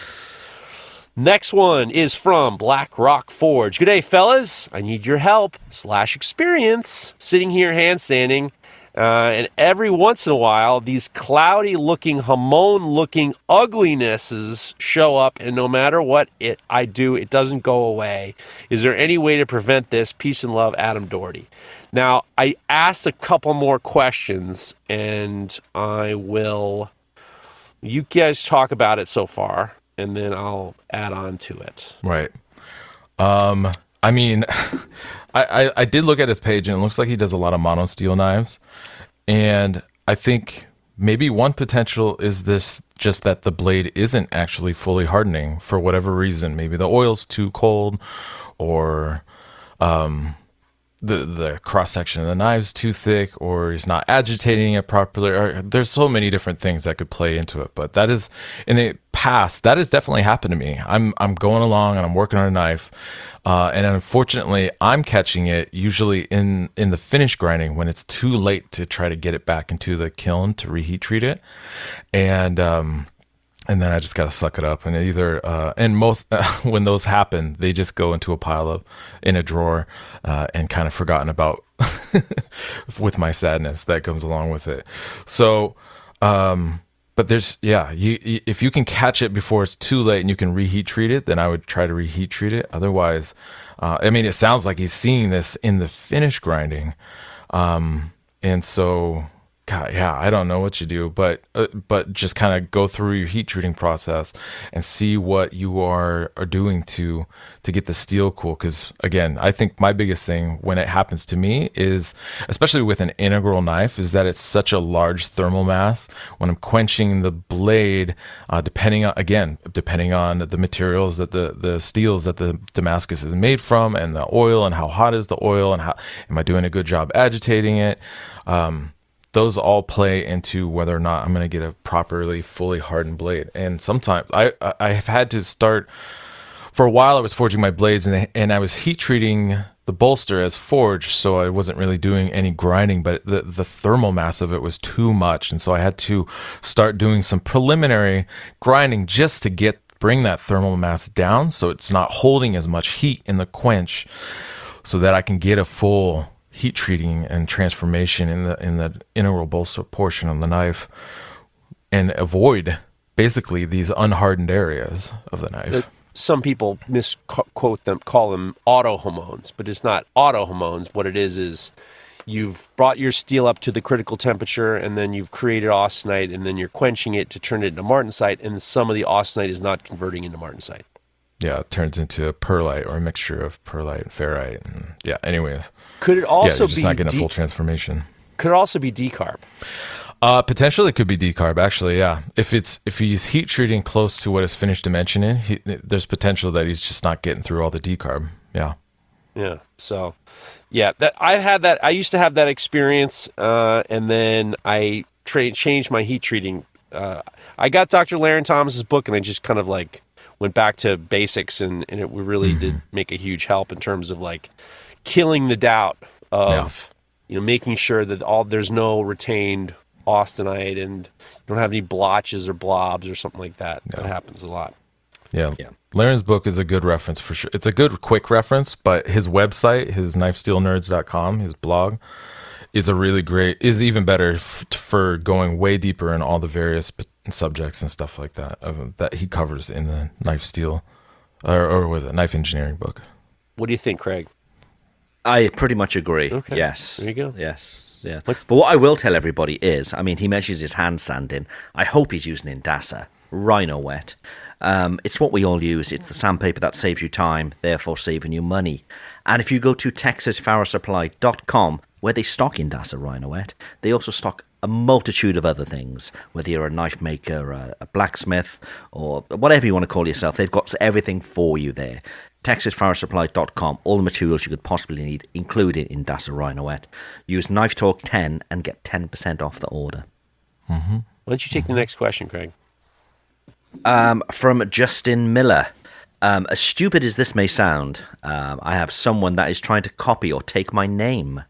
Next one is from Black Rock Forge. Good day, fellas. I need your help slash experience sitting here handstanding. Uh, and every once in a while, these cloudy looking, Hamon looking uglinesses show up, and no matter what it I do, it doesn't go away. Is there any way to prevent this? Peace and love, Adam Doherty. Now, I asked a couple more questions, and I will you guys talk about it so far, and then I'll add on to it. Right. Um, I mean, I, I, I did look at his page and it looks like he does a lot of mono steel knives. And I think maybe one potential is this just that the blade isn't actually fully hardening for whatever reason. Maybe the oil's too cold or um, the the cross section of the knive's too thick or he's not agitating it properly or there's so many different things that could play into it. But that is in the past that has definitely happened to me. I'm i'm going along and i'm working on a knife uh, and unfortunately i'm catching it usually in in the finish grinding when it's too late to try to get it back into the kiln to reheat treat it. And um and then I just got to suck it up. And either, uh, and most uh, when those happen, they just go into a pile of in a drawer uh, and kind of forgotten about with my sadness that comes along with it. So, um, but there's yeah, you, you if you can catch it before it's too late and you can reheat treat it, then I would try to reheat treat it. Otherwise, uh, I mean, it sounds like he's seeing this in the finish grinding, um, and so God, yeah, I don't know what you do, but uh, but just kind of go through your heat treating process and see what you are are doing to to get the steel cool. Because again, I think my biggest thing when it happens to me is, especially with an integral knife, is that it's such a large thermal mass. When I'm quenching the blade, uh, depending on again, depending on the materials that the the steels that the Damascus is made from, and the oil, and how hot is the oil, and how am I doing a good job agitating it. Um, those all play into whether or not I'm going to get a properly fully hardened blade. And sometimes I I have had to start for a while. I was forging my blades and and I was heat treating the bolster as forged, so I wasn't really doing any grinding. But the the thermal mass of it was too much, and so I had to start doing some preliminary grinding just to get bring that thermal mass down, so it's not holding as much heat in the quench, so that I can get a full heat treating and transformation in the in the integral bolster portion of the knife and avoid basically these unhardened areas of the knife. Uh, Some people misquote them, call them auto hamons, but it's not auto hamons. What it is is you've brought your steel up to the critical temperature, and then you've created austenite, and then you're quenching it to turn it into martensite, and some of the austenite is not converting into martensite. Yeah, it turns into a pearlite or a mixture of pearlite and ferrite. And yeah, anyways. Could it also you're just be not getting de- a full transformation. could it also be decarb? Uh, potentially, it could be decarb. Actually, yeah. If it's if he's heat treating close to what his finished dimension in, he, there's potential that he's just not getting through all the decarb. Yeah. Yeah. So, yeah, that I've had that. I used to have that experience, uh, and then I tra- changed my heat treating. Uh, I got Dr. Larrin Thomas's book, and I just kind of like went back to basics, and, and it really did mm-hmm. make a huge help in terms of like killing the doubt of you know making sure that all there's no retained austenite and you don't have any blotches or blobs or something like that. That happens a lot. Yeah. yeah. Larrin's book is a good reference for sure. It's a good quick reference, but his website, his knifesteelnerds.com, his blog, is a really great, is even better f- for going way deeper in all the various p- subjects and stuff like that of, that he covers in the knife steel or, or with a knife engineering book. What do you think, Craig? I pretty much agree. Okay. Yes. There you go. Yes. Yeah. But what I will tell everybody is, I mean, he measures his hand sanding. I hope he's using Indasa Rhino Wet. Um, it's what we all use. It's the sandpaper that saves you time, therefore saving you money. And if you go to texasfarriersupply.com, where they stock Indasa Rhino Wet, they also stock a multitude of other things. Whether you're a knife maker, a, a blacksmith, or whatever you want to call yourself, they've got everything for you there. TexasFarrierSupply.com, all the materials you could possibly need, included Indasa Rhino Wet. Use Knife Talk 10 and get 10% off the order. Why don't you take the next question, Craig? Um, from Justin Miller. Um, as stupid as this may sound, um, I have someone that is trying to copy or take my name.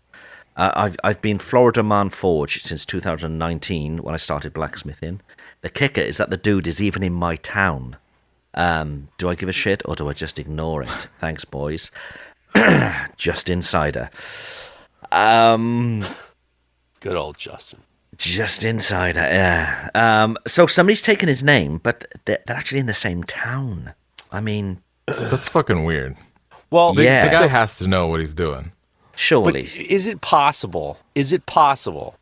Uh, I've, I've been Florida Man Forge since 2019 when I started blacksmithing. The kicker is that the dude is even in my town. Um, do I give a shit or do I just ignore it? Thanks, boys. just insider. Um, Good old Justin. just insider, yeah. Um, so somebody's taken his name, but they're, they're actually in the same town. I mean, That's fucking weird. Well, The, Yeah. the guy has to know what he's doing. But surely. is it possible? Is it possible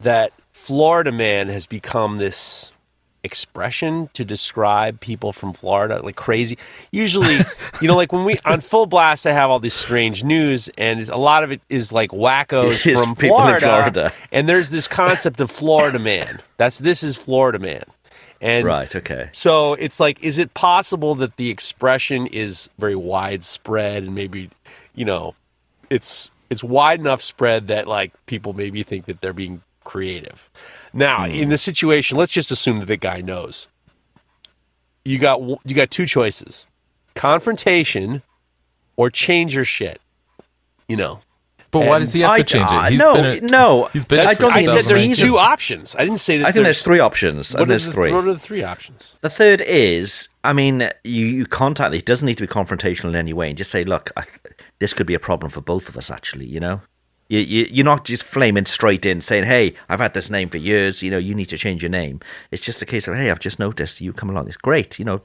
that Florida man has become this expression to describe people from Florida, like crazy. Usually, you know, like when we on Full Blast, I have all this strange news, and a lot of it is like wackos It's from people in Florida, Florida. And there's this concept of Florida man. That's this is Florida man, and Right. Okay. so it's like, is it possible that the expression is very widespread and maybe, you know, it's it's wide enough spread that like people maybe think that they're being creative. Now, hmm. in the situation, let's just assume that the guy knows. You got you got two choices: confrontation or change your shit. You know, But why And does he have I- to change it? no, been a- no. He's been. I don't I think said there's reason. two options. I didn't say that. I think there's three options, What and are, there's the, three. what are the three options? The third is, I mean, you, you contact. It doesn't need to be confrontational in any way, and just say, "Look, I, this could be a problem for both of us." Actually, you know, you, you you're not just flaming straight in saying, "Hey, I've had this name for years. You know, you need to change your name." It's just a case of, "Hey, I've just noticed you come along. It's great. You know,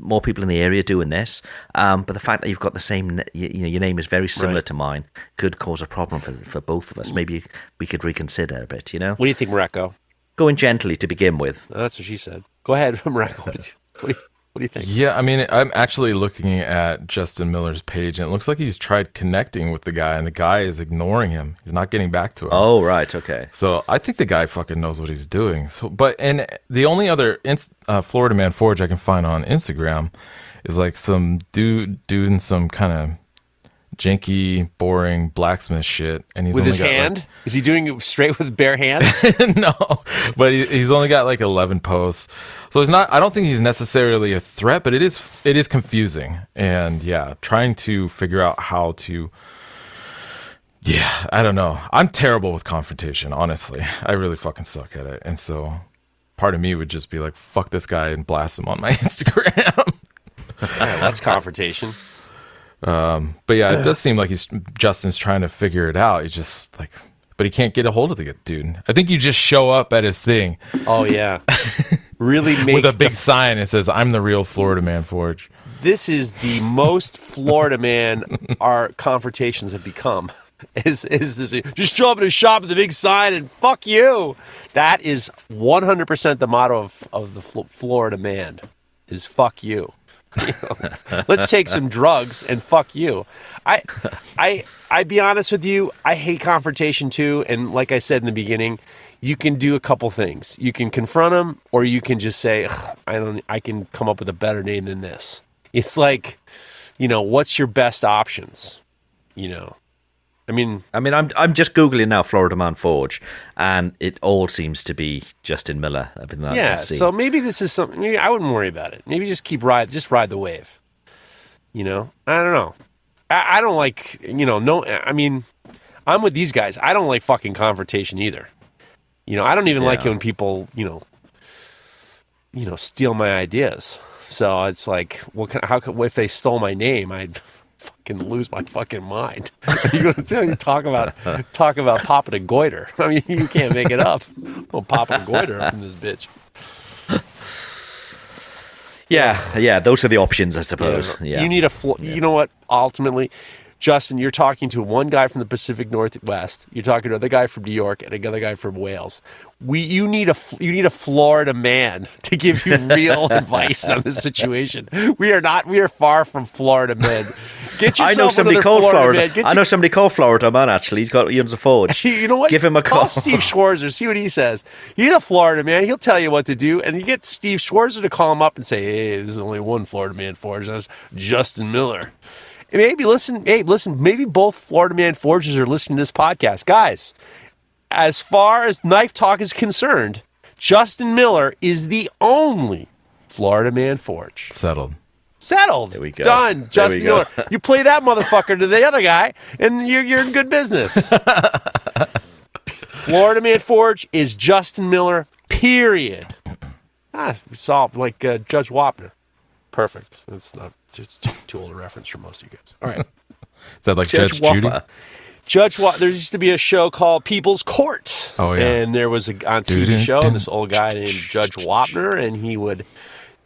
more people in the area doing this. Um, but the fact that you've got the same, you, you know, your name is very similar Right. to mine could cause a problem for for both of us. Maybe we could reconsider a bit. You know, What do you think, Mareko? going gently to begin with. That's what she said. Go ahead, Mareko. What do you, what do you, what do you think? Yeah, I mean, I'm actually looking at Justin Miller's page, and it looks like he's tried connecting with the guy, and the guy is ignoring him. He's not getting back to him. Oh, right, okay. So I think the guy fucking knows what he's doing. So, but and the only other inst- uh, Florida Man Forge I can find on Instagram is like some dude doing some kind of janky, boring blacksmith shit, and he's With only his got, like- hand? Is he doing it straight with bare hand? no, but he, he's only got like 11 posts. So it's not I don't think he's necessarily a threat, but it is it is confusing. And yeah, trying to figure out how to Yeah, I don't know. I'm terrible with confrontation, honestly. I really fucking suck at it. And so part of me would just be like fuck this guy and blast him on my Instagram. That's confrontation. Um, but yeah, it does seem like he's Justin's trying to figure it out. He's just like but he can't get a hold of the dude. I think you just show up at his thing Oh yeah, really make with a the big sign that says "I'm the real Florida Man Forge." this is the most Florida man our confrontations have become. Is is this just show up at a shop with a big sign and fuck you? That is one hundred percent the motto of of the Fl- Florida man is fuck you. Let's take some drugs and fuck you. I I I be honest with you, I hate confrontation too. And like I said in the beginning, you can do a couple things. You can confront them, or you can just say, I don't. I can come up with a better name than this. It's like, you know, what's your best options? You know, I mean, I mean, I'm I'm just googling now, Florida Man Forge, and it all seems to be Justin Miller. Everything that yeah. So maybe this is something. Maybe I wouldn't worry about it. Maybe just keep ride, just ride the wave. You know, I don't know. I, I don't like, you know, no. I mean, I'm with these guys. I don't like fucking confrontation either. You know, I don't even like it when people, you know, you know, steal my ideas. So it's like, what? Can, how? Can, if they stole my name? I'd fucking lose my fucking mind. you tell you talk about talk about popping a goiter? I mean, you can't make it up. Well, popping a goiter up in this bitch. yeah, yeah, those are the options, I suppose. Yeah, You need a, fl- you know what? Ultimately, Justin, you're talking to one guy from the Pacific Northwest. You're talking to another guy from New York and another guy from Wales. We, you need a, you need a Florida man to give you real advice on this situation. We are not, we are far from Florida men. Get yourself I know somebody called Florida. man. Get I know somebody called Florida Man. Actually, he's got Ian's a Forge. you know what? Give him a call. call. Steve Schwarzer. See what he says. He's a Florida man. He'll tell you what to do. And you get Steve Schwarzer to call him up and say, "Hey, there's only one Florida man Forge. That's Justin Miller." Maybe listen. Hey, listen. Maybe both Florida man Forges are listening to this podcast, guys. As far as knife talk is concerned, Justin Miller is the only Florida man Forge. Settled. Settled. There we go. Done. There Justin go. Miller. You play that motherfucker to the other guy, and you're you're in good business. Florida Man Forge is Justin Miller. Period. Ah, solved like uh, Judge Wapner. Perfect. It's not. It's too, too old a reference for most of you guys. All right. Is that like Judge Judge, Judy? Judge Wa- there used to be a show called People's Court. Oh, yeah. And there was a on TV show, doo. this old guy named Judge Wapner, and he would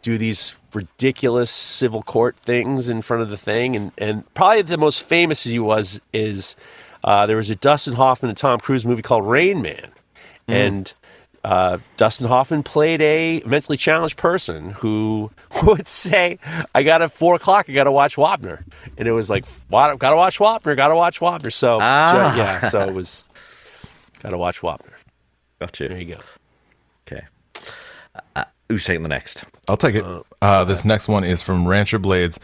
do these ridiculous civil court things in front of the thing. And, and probably the most famous he was is uh, there was a Dustin Hoffman and Tom Cruise movie called Rain Man. Hmm. And uh, Dustin Hoffman played a mentally challenged person who would say, "I got at four o'clock. I got to watch Wapner," and it was like, "Got to watch Wapner. Got to watch Wapner." So Ah. yeah, so it was got to watch Wapner. Got There you. you go. Okay. Uh, who's taking the next? I'll take it. Uh, this next one is from Rancher Blades.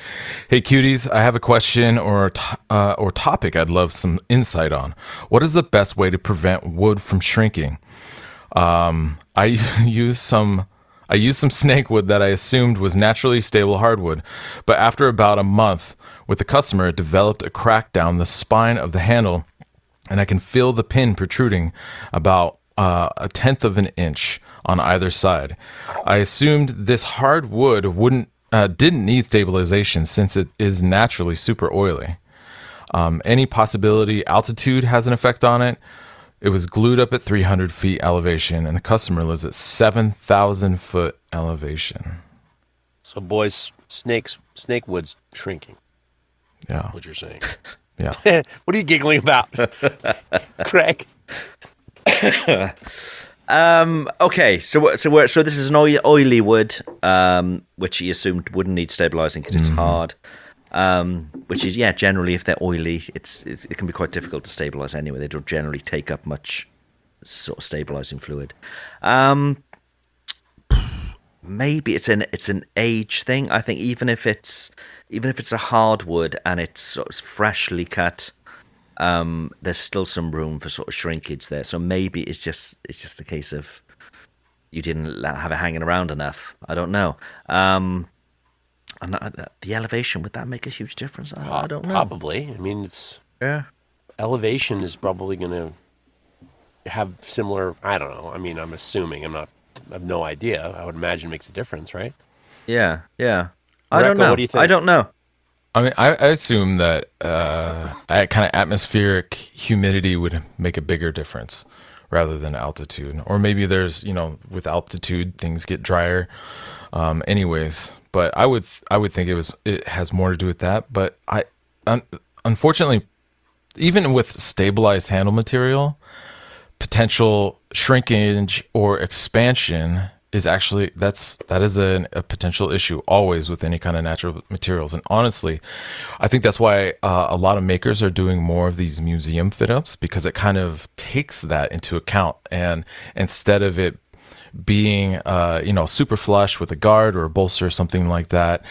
Hey, cuties, I have a question or to- uh, or topic I'd love some insight on. What is the best way to prevent wood from shrinking? Um, I use some. I used some snake wood that I assumed was naturally stable hardwood, but after about a month with the customer, it developed a crack down the spine of the handle, and I can feel the pin protruding about uh, a tenth of an inch on either side. I assumed this hard wood wouldn't uh, didn't need stabilization since it is naturally super oily. Um, any possibility altitude has an effect on it. It was glued up at 300 feet elevation, and the customer lives at 7,000 foot elevation. So, boys, snakes, snake wood's shrinking. Yeah, What you're saying? yeah. what are you giggling about, Craig? Um, okay, so so we're, so this is an oily wood, um, which he assumed wouldn't need stabilizing because it's hard. Um, which is yeah, generally if they're oily, it's, it's it can be quite difficult to stabilize anyway. They don't generally take up much sort of stabilizing fluid. Um, maybe it's an it's an age thing. I think even if it's even if it's a hardwood and it's sort of freshly cut, um, there's still some room for sort of shrinkage there. So maybe it's just it's just a case of you didn't have it hanging around enough. I don't know. Um, and that- the elevation would that make a huge difference? I, I don't know. Probably. I mean, it's Yeah. elevation is probably going to have similar. I don't know. I mean, I'm assuming. I'm not. I have no idea. I would imagine it makes a difference, right? Yeah. Yeah. I don't know. what do you think? I don't know. I mean, I, I assume that uh, kind of atmospheric humidity would make a bigger difference rather than altitude. Or maybe there's, you know, with altitude things get drier, um, anyways. But I would I would think it was it has more to do with that. But I un- unfortunately, even with stabilized handle material, potential shrinkage or expansion is actually that's that is a, a potential issue always with any kind of natural materials. And honestly i think that's why uh, a lot of makers are doing more of these museum fit ups because it kind of takes that into account. And instead of it being uh, you know super flush with a guard or a bolster or something like that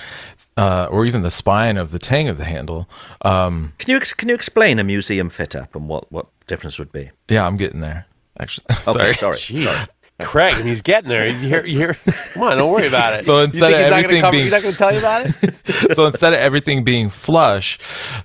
uh, or even the spine of the tang of the handle um, Can you ex- can you explain a museum fit up and what what difference would be? yeah i'm getting there actually. Okay, sorry. Sorry. Craig, and he's getting there. You're, you're, come on, don't worry about it. So instead of he's not gonna everything being- he's not going to tell you about it. so instead of everything being flush,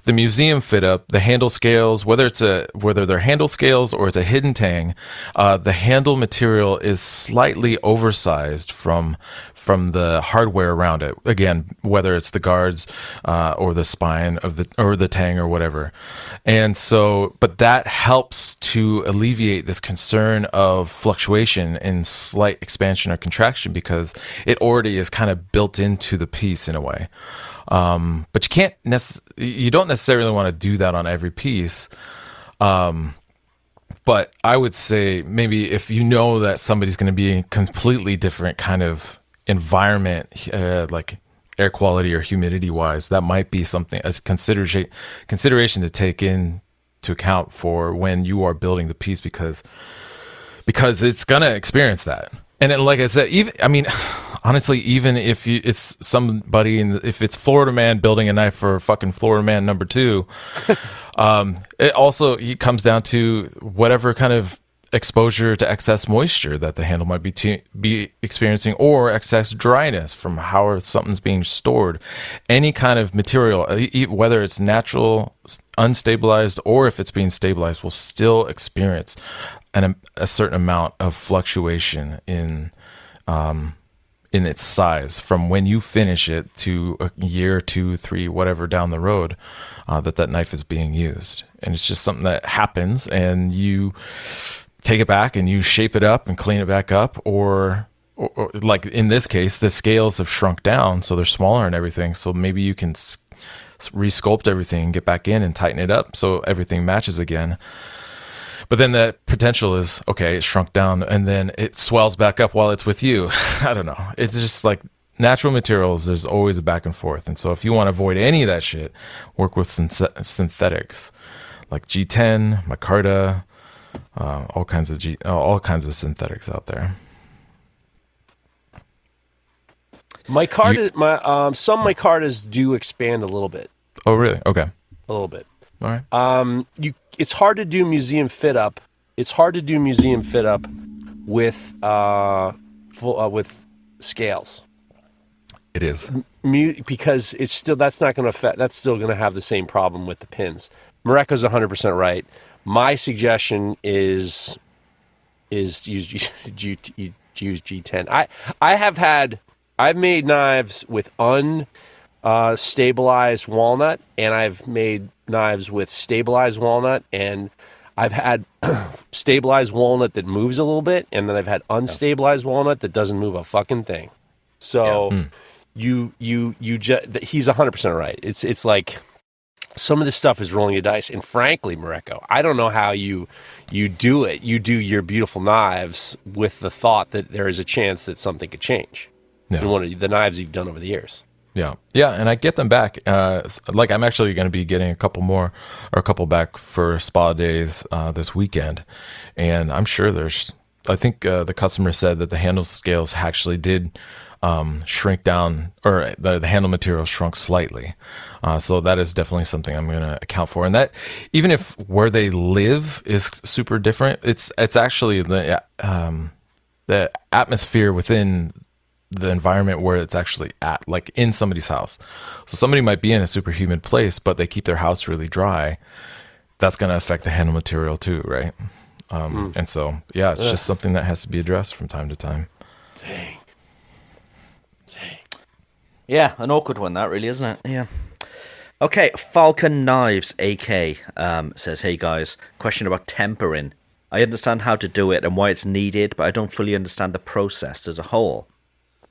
the museum fit up, the handle scales, whether it's a whether they're handle scales or it's a hidden tang, uh, the handle material is slightly oversized from from the hardware around it. Again, whether it's the guards uh, or the spine of the or the tang or whatever, and so but that helps to alleviate this concern of fluctuation in slight expansion or contraction because it already is kind of built into the piece in a way. Um, but you can't necess- you don't necessarily want to do that on every piece. Um, but I would say maybe if you know that somebody's going to be a completely different kind of environment, uh, like air quality or humidity wise, that might be something as consideration consideration to take in to account for when you are building the piece because because it's gonna experience that. And like I said, even I mean, honestly, even if you, it's somebody in the, if it's Florida Man building a knife for fucking Florida Man number two, um, it also it comes down to whatever kind of exposure to excess moisture that the handle might be be experiencing or excess dryness from how something's being stored any kind of material whether it's natural unstabilized or if it's being stabilized will still experience an, a certain amount of fluctuation in um, in its size from when you finish it to a year, two, three, whatever down the road uh, that that knife is being used. And it's just something that happens, and you take it back and you shape it up and clean it back up, or, or, or like in this case, the scales have shrunk down, so they're smaller and everything. So maybe you can resculpt everything, get back in and tighten it up so everything matches again but then the potential is okay, it shrunk down and then it swells back up while it's with you. I don't know. It's just like natural materials, there's always a back and forth. And so if you want to avoid any of that shit, work with synth- synthetics like G10, micarta, uh, all kinds of G, uh, all kinds of synthetics out there. Micarta, my um, some micartas do expand a little bit, Oh, really? Okay. a little bit. All right. Um, you, it's hard to do museum fit up. It's hard to do museum fit up with uh, full, uh with scales. It is. Mu- because it's still that's not going to affect. That's still going to have the same problem with the pins. Mareko's 100 percent right. My suggestion is is use G, G, use G10. I I have had I've made knives with un uh, stabilized walnut, and I've made knives with stabilized walnut, and I've had stabilized walnut that moves a little bit, and then I've had unstabilized walnut that doesn't move a fucking thing. So you you you just he's hundred percent right. It's it's like some of this stuff is rolling a dice, and frankly, Mareko, I don't know how you you do it. You do your beautiful knives with the thought that there is a chance that something could change Yeah. in one of the knives you've done over the years. Yeah, yeah, and I get them back. Uh, like I'm actually going to be getting a couple more or a couple back for spa days uh, this weekend, and I'm sure there's. I think uh, the customer said that the handle scales actually did um, shrink down, or the, the handle material shrunk slightly. Uh, so that is definitely something I'm going to account for, and that even if where they live is super different, it's it's actually the um, the atmosphere within the environment where it's actually at, like in somebody's house. So somebody might be in a super humid place, but they keep their house really dry. That's going to affect the handle material too, right? Um, And so, yeah, it's just something that has to be addressed from time to time. Dang. Yeah, an awkward one, that really, isn't it? Yeah. Okay, Falcon Knives AK um, says, Hey guys, question about tempering. I understand how to do it and why it's needed, but I don't fully understand the process as a whole.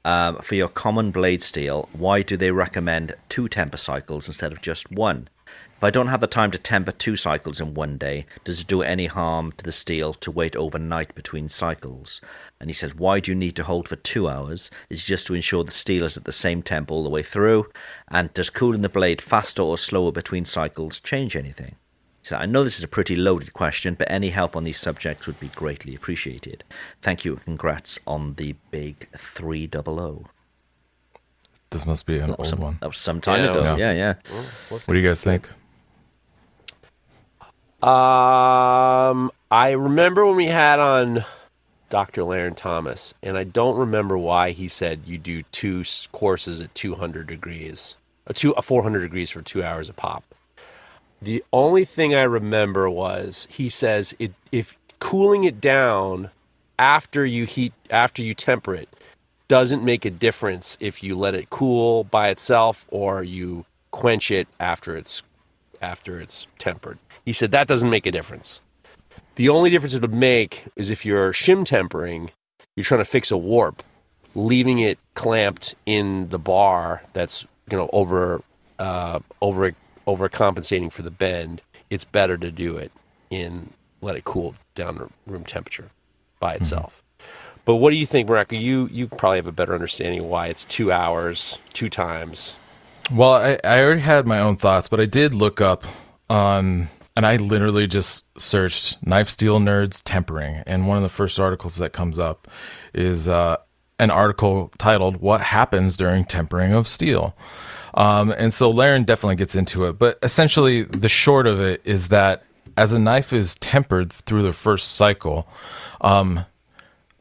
Um, for your common blade steel, why do they recommend two temper cycles instead of just one? If I don't have the time to temper two cycles in one day, does it do any harm to the steel to wait overnight between cycles? And he says, Why do you need to hold for two hours? Is just to ensure the steel is at the same temp all the way through? And does cooling the blade faster or slower between cycles change anything? So I know this is a pretty loaded question, but any help on these subjects would be greatly appreciated. Thank you and congrats on the big 300. This must be an That old some, one. that was some time Yeah, ago. yeah. Yeah, yeah. What do you guys think? Um, I remember when we had on Dr. Larrin Thomas, and I don't remember why he said you do two courses at 200 degrees, a two, a 400 degrees for two hours a pop. The only thing I remember was he says it if cooling it down after you heat after you temper it doesn't make a difference if you let it cool by itself or you quench it after it's after it's tempered. He said that doesn't make a difference. The only difference it would make is if you're shim tempering, you're trying to fix a warp, leaving it clamped in the bar that's you know over uh, over overcompensating for the bend. It's better to do it in let it cool down to room temperature by itself. But what do you think, Mareko? You you probably have a better understanding of why it's two hours, two times. Well, I, I already had my own thoughts, but I did look up on, and I literally just searched knife steel nerds tempering. And one of the first articles that comes up is uh, an article titled What Happens During Tempering of Steel. Um, and so Larrin definitely gets into it. But essentially, the short of it is that as a knife is tempered through the first cycle, um,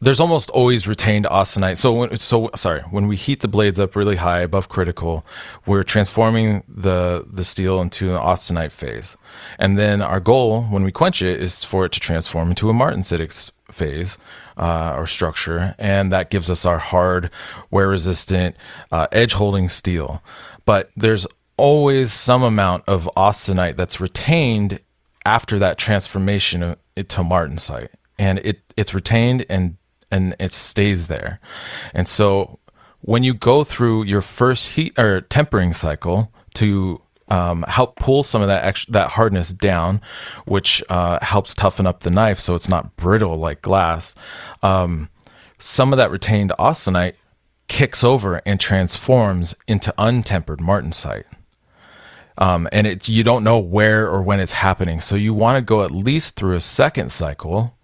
there's almost always retained austenite. So when, so sorry, when we heat the blades up really high above critical, we're transforming the the steel into an austenite phase, and then our goal when we quench it is for it to transform into a martensitic phase uh, or structure, and that gives us our hard, wear resistant, uh, edge holding steel. But there's always some amount of austenite that's retained after that transformation of- to martensite, and it it's retained and and it stays there. And so when you go through your first heat or tempering cycle to um, help pull some of that ex- that hardness down, which uh, helps toughen up the knife so it's not brittle like glass. Um, some of that retained austenite kicks over and transforms into untempered martensite. Um, and it's you don't know where or when it's happening, so you want to go at least through a second cycle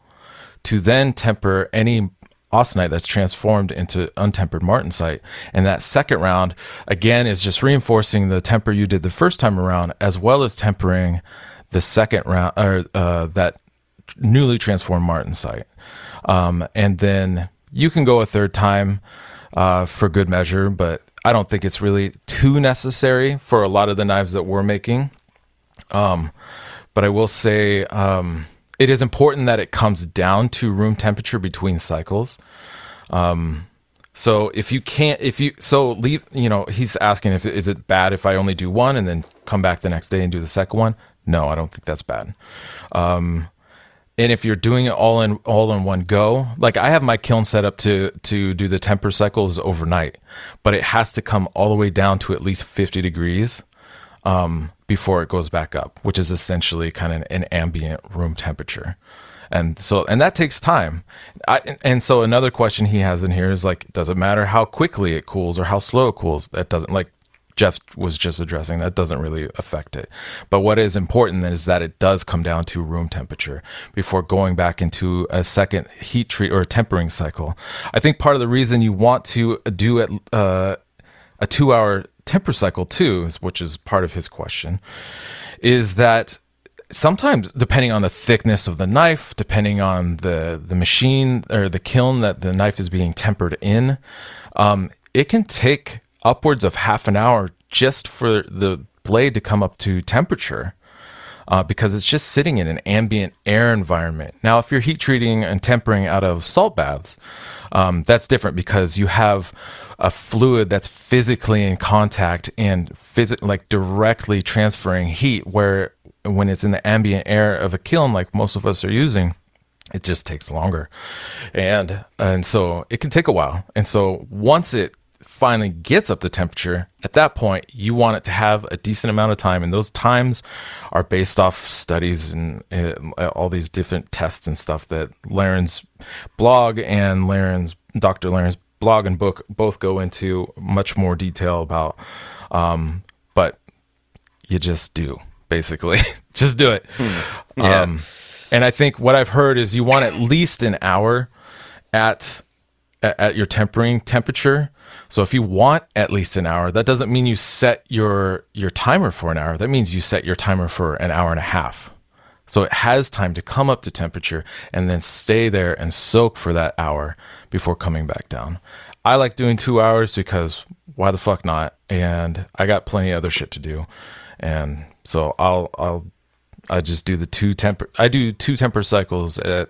to then temper any austenite that's transformed into untempered martensite. And that second round, again, is just reinforcing the temper you did the first time around, as well as tempering the second round or uh, that newly transformed martensite. Um, and then you can go a third time uh, for good measure, but I don't think it's really too necessary for a lot of the knives that we're making. Um, but I will say, um, it is important that it comes down to room temperature between cycles. Um, so if you can't, if you so leave, you know, he's asking if is it bad if I only do one and then come back the next day and do the second one? No, I don't think that's bad. Um, and if you're doing it all in all in one go, like I have my kiln set up to to do the temper cycles overnight, but it has to come all the way down to at least 50 degrees. Um, before it goes back up, which is essentially kind of an ambient room temperature. And so, and that takes time. I, and so, another question he has in here is like, does it matter how quickly it cools or how slow it cools? That doesn't, like Geoff was just addressing, that doesn't really affect it. But what is important is that it does come down to room temperature before going back into a second heat treat or tempering cycle. I think part of the reason you want to do it, uh, a two hour temper cycle too, which is part of his question, is that sometimes depending on the thickness of the knife, depending on the the machine or the kiln that the knife is being tempered in, um, it can take upwards of half an hour just for the blade to come up to temperature. Uh, because it's just sitting in an ambient air environment. Now, if you're heat treating and tempering out of salt baths, um, that's different because you have a fluid that's physically in contact and phys- like directly transferring heat where when it's in the ambient air of a kiln like most of us are using it just takes longer. And and so it can take a while. And so once it finally gets up to temperature at that point you want it to have a decent amount of time and those times are based off studies and, and all these different tests and stuff that Larrin's blog and Larrin's Dr. Larrin's blog and book both go into much more detail about um, but you just do basically just do it Hmm. Yeah. um, and i think what i've heard is you want at least an hour at at your tempering temperature so if you want at least an hour that doesn't mean you set your your timer for an hour that means you set your timer for an hour and a half so it has time to come up to temperature and then stay there and soak for that hour before coming back down. I like doing two hours because why the fuck not? And I got plenty of other shit to do. And so I'll I'll I just do the two temper I do two temper cycles at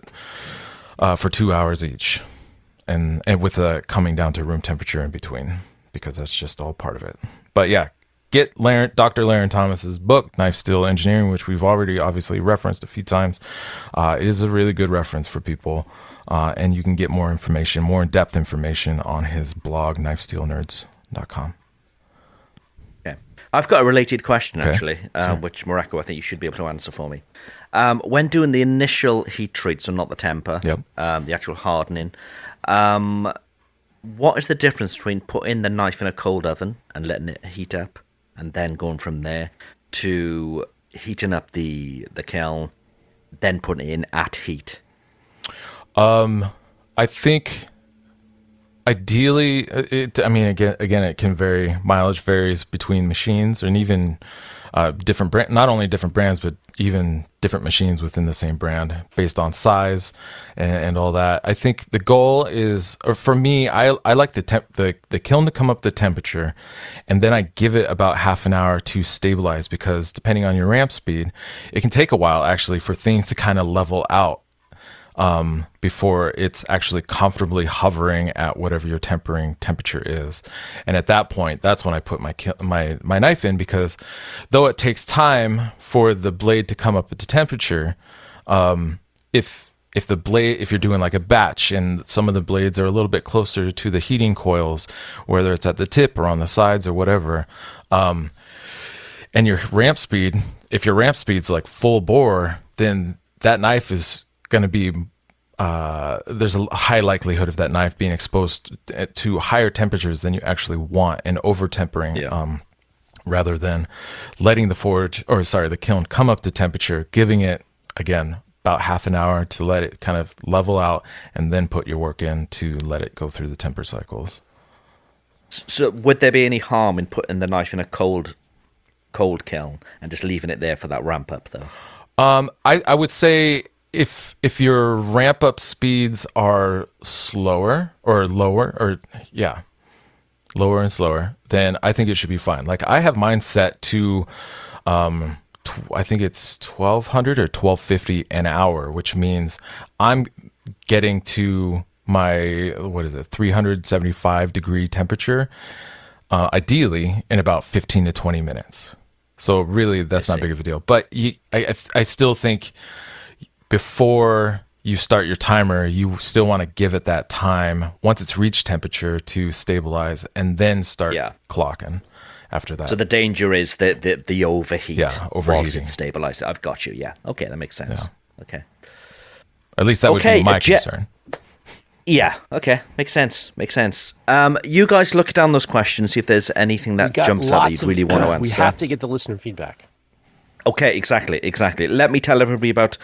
uh, for two hours each. And and with a coming down to room temperature in between because that's just all part of it. But yeah, get Larrin, Dr. Larrin Thomas's book, Knife Steel Engineering, which we've already obviously referenced a few times. Uh, it is a really good reference for people, uh, and you can get more information, more in depth information on his blog, knifesteelnerds.com. Okay. I've got a related question Okay. actually, uh, which Mareko I think you should be able to answer for me. Um, when doing the initial heat treat, so not the temper, Yep. um, the actual hardening, um, what is the difference between putting the knife in a cold oven and letting it heat up, and then going from there to heating up the the kiln, then putting it in at heat? Um, I think ideally, uh, it, I mean, again, again, it can vary. Mileage varies between machines, and even uh, different brand, not only different brands, but even different machines within the same brand, based on size and, and all that. I think the goal is, or for me, I I like the temp, the the kiln to come up to temperature, and then I give it about half an hour to stabilize because depending on your ramp speed, it can take a while actually for things to kind of level out um, before it's actually comfortably hovering at whatever your tempering temperature is. And at that point, that's when I put my my my knife in because though it takes time for the blade to come up to the temperature, um, if if the blade if you're doing like a batch and some of the blades are a little bit closer to the heating coils, whether it's at the tip or on the sides or whatever, um, and your ramp speed, if your ramp speed's like full bore, then that knife is going to be uh, there's a high likelihood of that knife being exposed to higher temperatures than you actually want and over tempering Yeah. um, rather than letting the forge or sorry the kiln come up to temperature giving it again about half an hour to let it kind of level out and then put your work in to let it go through the temper cycles So, would there be any harm in putting the knife in a cold, cold kiln and just leaving it there for that ramp up, though? Um, I, I would say if if your ramp up speeds are slower or lower or yeah, lower and slower, then I think it should be fine. Like I have mine set to, um, tw- I think it's twelve hundred or twelve fifty an hour, which means I'm getting to my what is it three hundred seventy five degree temperature, uh, ideally in about fifteen to twenty minutes. So really, that's not big of a deal. But you, I, I, I still think before you start your timer, you still want to give it that time once it's reached temperature to stabilize, and then start Yeah. clocking after that. So the danger is the the, the overheat. Yeah, Whilst overheating. it's stabilized. I've got you. Yeah. Okay, that makes sense. Okay. At least that would be my Je- concern. Yeah. Okay. Makes sense. Makes sense. Um, you guys look down those questions. See if there's anything that jumps out that you really want to answer. We have to get the listener feedback. Okay, exactly, exactly. Let me tell everybody about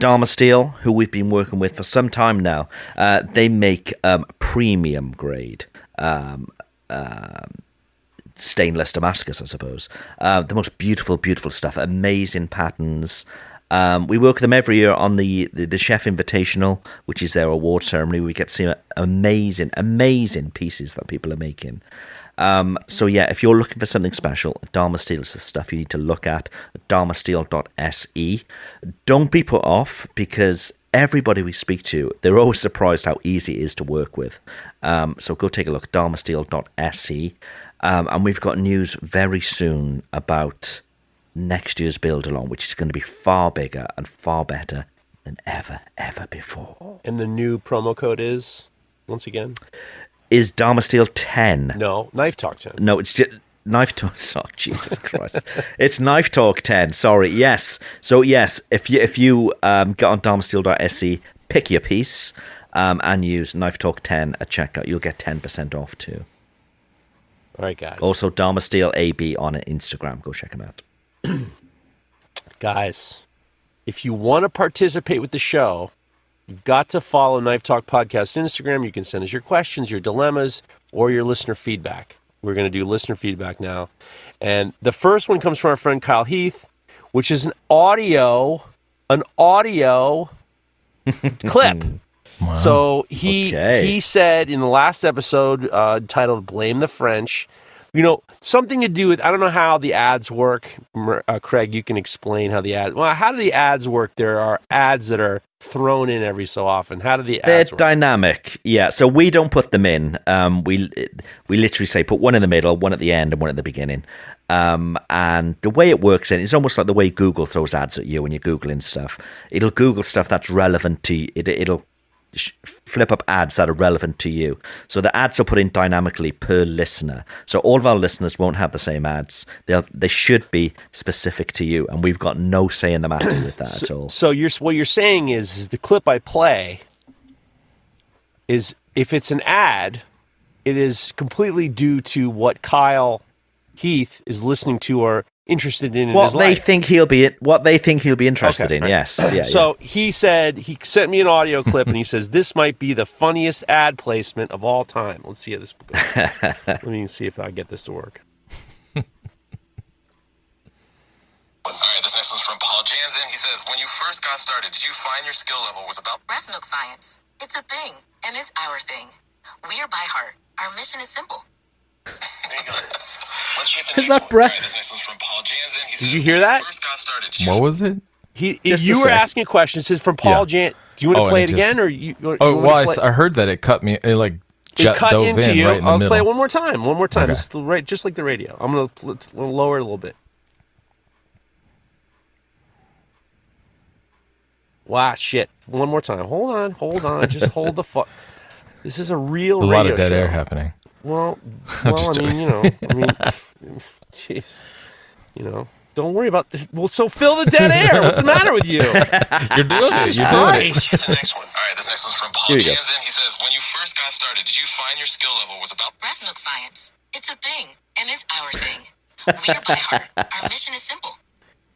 Damasteel, who we've been working with for some time now. Uh, they make um, premium grade um, um, stainless Damascus, I suppose. Uh, the most beautiful, beautiful stuff. Amazing patterns. Um, we work with them every year on the, the, the Chef Invitational, which is their award ceremony. We get to see amazing, amazing pieces that people are making. Um, so yeah, if you're looking for something special, Damasteel is the stuff you need to look at. Damasteel.se. Don't be put off because everybody we speak to, they're always surprised how easy it is to work with. Um, so go take a look, damasteel.se. Um, and we've got news very soon about next year's build along, which is going to be far bigger and far better than ever, ever before. And the new promo code is once again Is Damasteel 10? no knife talk ten. No, it's just knife talk. Oh, Jesus Christ! it's knife talk ten. Sorry. Yes. So yes, if you if you um, get on damasteel.se, pick your piece, um, and use knife talk ten at checkout, you'll get ten percent off too. All right, guys. Also, Damasteel AB on Instagram. Go check them out. guys, if you want to participate with the show, you've got to follow Knife Talk Podcast Instagram. You can send us your questions, your dilemmas, or your listener feedback. We're going to do listener feedback now. And the first one comes from our friend Kyle Heath, which is an audio, an audio clip. So he Okay. he said in the last episode uh, titled "Blame the French," you know, something to do with I don't know how the ads work. Uh, Craig, you can explain how the ads. Well, how do the ads work? There are ads that are thrown in every so often. How do the ads They're work? dynamic, yeah. So we don't put them in. Um, we we literally say put one in the middle, one at the end, and one at the beginning. Um, and the way it works, in it's almost like the way Google throws ads at you when you're googling stuff. It'll Google stuff that's relevant to you. It, it'll flip up ads that are relevant to you. So the ads are put in dynamically per listener. So all of our listeners won't have the same ads. They they should be specific to you, and we've got no say in the matter with that at all. So you're what you're saying is, is the clip I play is if it's an ad, it is completely due to what Kyle Heath is listening to or interested in in What his they life. think he'll be, what they think he'll be interested Okay, in. right. Yes, yeah. so he said he sent me an audio clip and he says this might be the funniest ad placement of all time. Let's see how this goes. Let me see if I get this to work. All right, this next one's from Paul Jansen. He says, "When you first got started, did you find your skill level was about Breast milk science. It's a thing, and it's our thing. We are by heart. Our mission is simple. Is that one- Brett? All right, this next one's from Paul Jansen. He Did you hear that? First got started, did you What was it? He, Just you were sec. asking a question. It says from Paul Yeah. Jan. Do you want to Oh, play it it just- again, or you? you Oh, wanna well, I, play- s- I heard that it cut me. It like it cut dove into in you. right in I'll middle. play it one more time. One more time. Okay. Just right, just like the radio. I'm gonna pl- t- lower it a little bit. Wow, shit! One more time. Hold on, hold on. Just hold the fuck. This is a real a lot radio of dead show. air happening. Well, well, just I mean, you know, I mean, jeez. You know, don't worry about. The, well, so fill the dead air. What's the matter with you? You're doing it. Jesus You're doing it. Christ. This next one. All right, this next one's from Paul Here we. Jansen. He says, when you first got started, did you find your skill level was about Breast milk science. It's a thing, and it's our thing. We are by heart. Our mission is simple.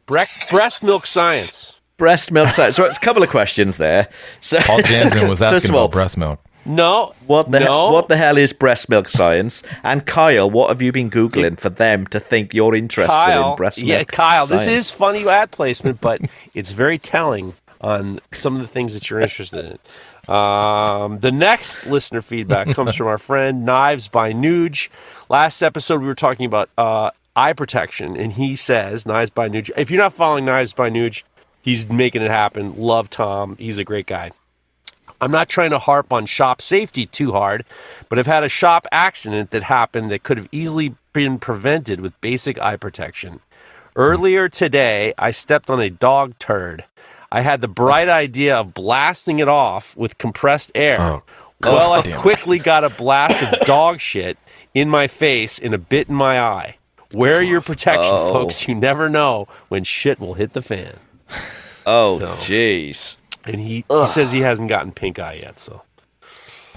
Bre- breast milk science. Breast milk science. So it's a couple of questions there. So Paul Jansen was asking all, about breast milk. No. What the no. he- what the hell is breast milk science? And Kyle, what have you been googling for them to think you're interested Kyle, in breast milk? yeah, Kyle. This is funny ad placement, but it's very telling on some of the things that you're interested in. Um, the next listener feedback comes from our friend Knives by Nuge. Last episode, we were talking about uh, eye protection, and he says Knives by Nuge. If you're not following Knives by Nuge, he's making it happen. Love Tom. He's a great guy. I'm not trying to harp on shop safety too hard, but I've had a shop accident that happened that could have easily been prevented with basic eye protection. Earlier today, I stepped on a dog turd. I had the bright idea of blasting it off with compressed air. Oh, well, I quickly got a blast of dog shit in my face and a bit in my eye. Wear your protection, Oh. folks. You never know when shit will hit the fan. Oh, So- jeez. And he, he says he hasn't gotten pink eye yet, so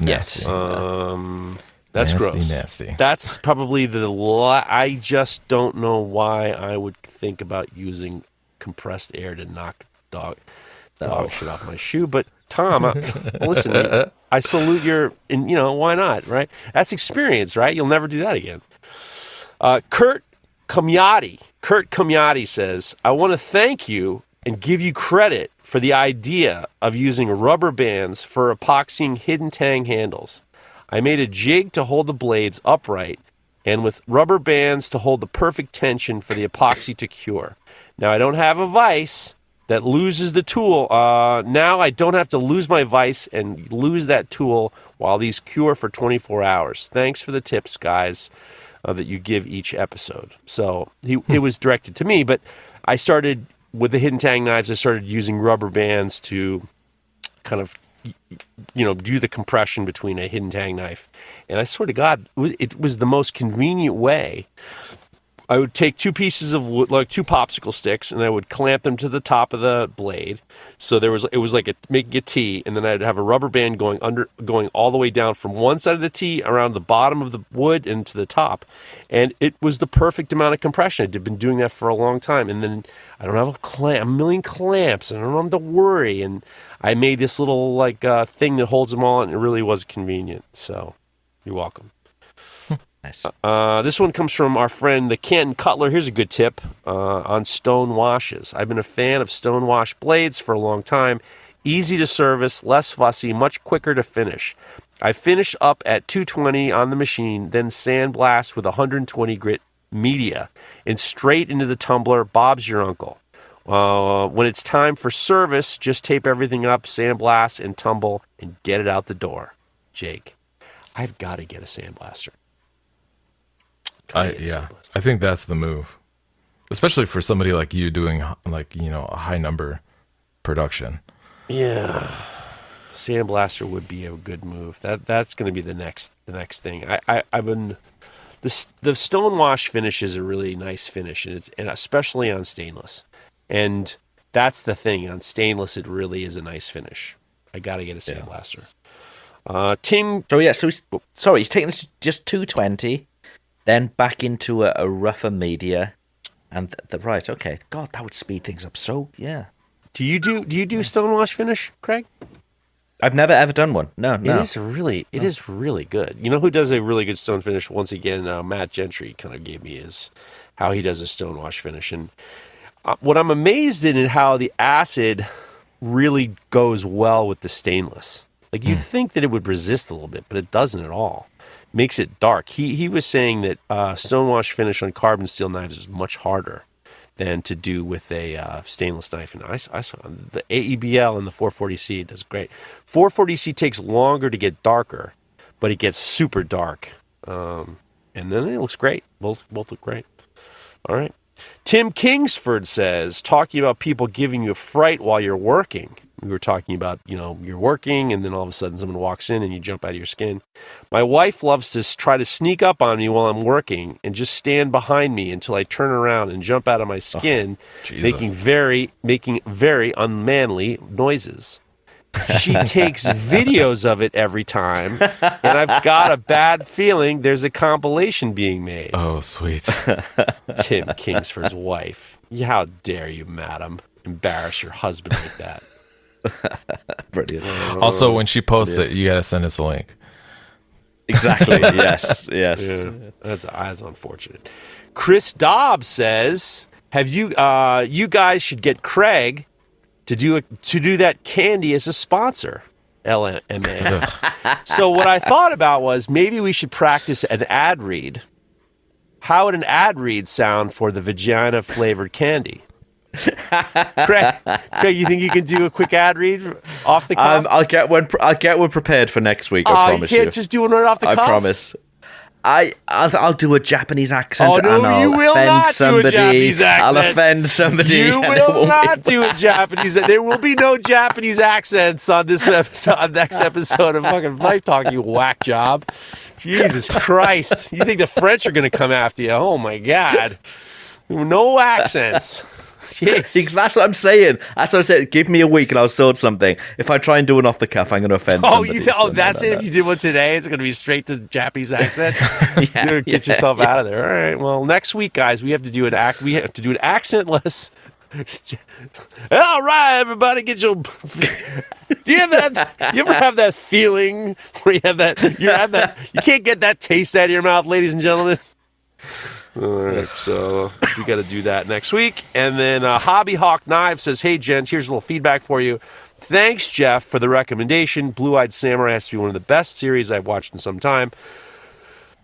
yes, um, that's Nasty, gross. nasty. That's probably the. La- I just don't know why I would think about using compressed air to knock dog dog shit off my shoe. But Tom, uh, listen, I salute your. And you know why not? Right? That's experience, right? You'll never do that again. Uh, Kurt Kamyati. Kurt Kamyati says, I want to thank you and give you credit for the idea of using rubber bands for epoxying hidden tang handles. I made a jig to hold the blades upright and with rubber bands to hold the perfect tension for the epoxy to cure. Now, I don't have a vise that loses the tool. Uh, now I don't have to lose my vise and lose that tool while these cure for 24 hours. Thanks for the tips, guys uh, that you give each episode. So he, it was directed to me, but I started with the hidden tang knives. I started using rubber bands to kind of you know do the compression between a hidden tang knife, and I swear to God, it was, it was the most convenient way. I would take two pieces of wood, like two popsicle sticks, and I would clamp them to the top of the blade. So there was it was like a, making a T, and then I'd have a rubber band going under, going all the way down from one side of the T around the bottom of the wood and to the top, and it was the perfect amount of compression. I'd been doing that for a long time, and then I don't have a clamp, a million clamps, and I don't have to worry. And I made this little like uh, thing that holds them all, and it really was convenient. So you're welcome. Nice. Uh, this one comes from our friend the Canton Cutler. Here's a good tip uh, on stone washes. I've been a fan of stone wash blades for a long time. Easy to service, less fussy, much quicker to finish. I finish up at 220 on the machine, then sandblast with 120 grit media, and straight into the tumbler. Bob's your uncle. Uh, when it's time for service, just tape everything up, sandblast, and tumble, and get it out the door. Jake, I've got to get a sandblaster. Gotta I, yeah. I think that's the move, especially for somebody like you doing like you know a high number production. Yeah, sandblaster would be a good move. That that's going to be the next the next thing. I, I I've been the s- the stone wash finish is a really nice finish, and it's and especially on stainless. And that's the thing on stainless. It really is a nice finish. I got to get a sandblaster. Uh, Tim, So yeah, so he's, sorry, he's taking us just 220, then back into a, a rougher media, and the, the right. Okay, God, that would speed things up. So yeah, do you do do you do stone wash finish, Craig? I've never ever done one. No, no. It is really, it is really good. You know who does a really good stone finish? Once again, uh, Matt Gentry kind of gave me his how he does a stone wash finish, and uh, what I'm amazed in is how the acid really goes well with the stainless. Like you'd think that it would resist a little bit, but it doesn't at all. Makes it dark. He he was saying that uh, stone wash finish on carbon steel knives is much harder than to do with a uh, stainless knife. And I, I saw the AEBL and the 440C does great. 440C takes longer to get darker, but it gets super dark, um, and then it looks great. Both both look great. All right. Tim Kingsford says, talking about people giving you a fright while you're working. We were talking about, you know, you're working and then all of a sudden someone walks in and you jump out of your skin. My wife loves to try to sneak up on me while I'm working and just stand behind me until I turn around and jump out of my oh, skin, Jesus. making very making very unmanly noises. She takes videos of it every time, and I've got a bad feeling there's a compilation being made. Oh, sweet. Tim Kingsford's wife. How dare you, madam, embarrass your husband like that? Brilliant. also, when she posts it, you got to send us a link. Exactly. yes. Yes. That's, that's unfortunate. Chris Dobbs says, "Have you? Uh, you guys should get Craig to do a, to do that candy as a sponsor." LMA. so what I thought about was maybe we should practice an ad read. How would an ad read sound for the vagina flavored candy? Craig, Craig, you think you can do a quick ad read off the cuff? Um, I'll get one. I'll get one prepared for next week. I you promise can't you. just do it right off the I cuff. promise. I I'll, I'll do a Japanese accent. Oh, no, I'll you will not do a somebody. Japanese I'll offend somebody. You will won't be- do a Japanese. Accent. There will be no Japanese accents on this episode, next episode of fucking Knife Talk. You whack job. Jesus Christ! You think the French are going to come after you? Oh my God! No accents. Jeez. That's what I'm saying. That's what I said. Give me a week and I'll sort something. If I try and do an off the cuff, I'm going to offend Oh, somebody. you th- oh, So, that's no, it. no, If you did one today, it's going to be straight to Japanese accent. Gonna get yourself out of there. All right. Well, next week, guys, we have to do an act. We have to do an accentless. All right, everybody, get your. Do you have that? You ever have that feeling where you have that? You have that. You can't get that taste out of your mouth, ladies and gentlemen. All right, so we got to do that next week. And then uh, Hobby Hawk Knives says, "Hey, gents, here's a little feedback for you. Thanks, Geoff, for the recommendation. Blue Eyed Samurai has to be one of the best series I've watched in some time.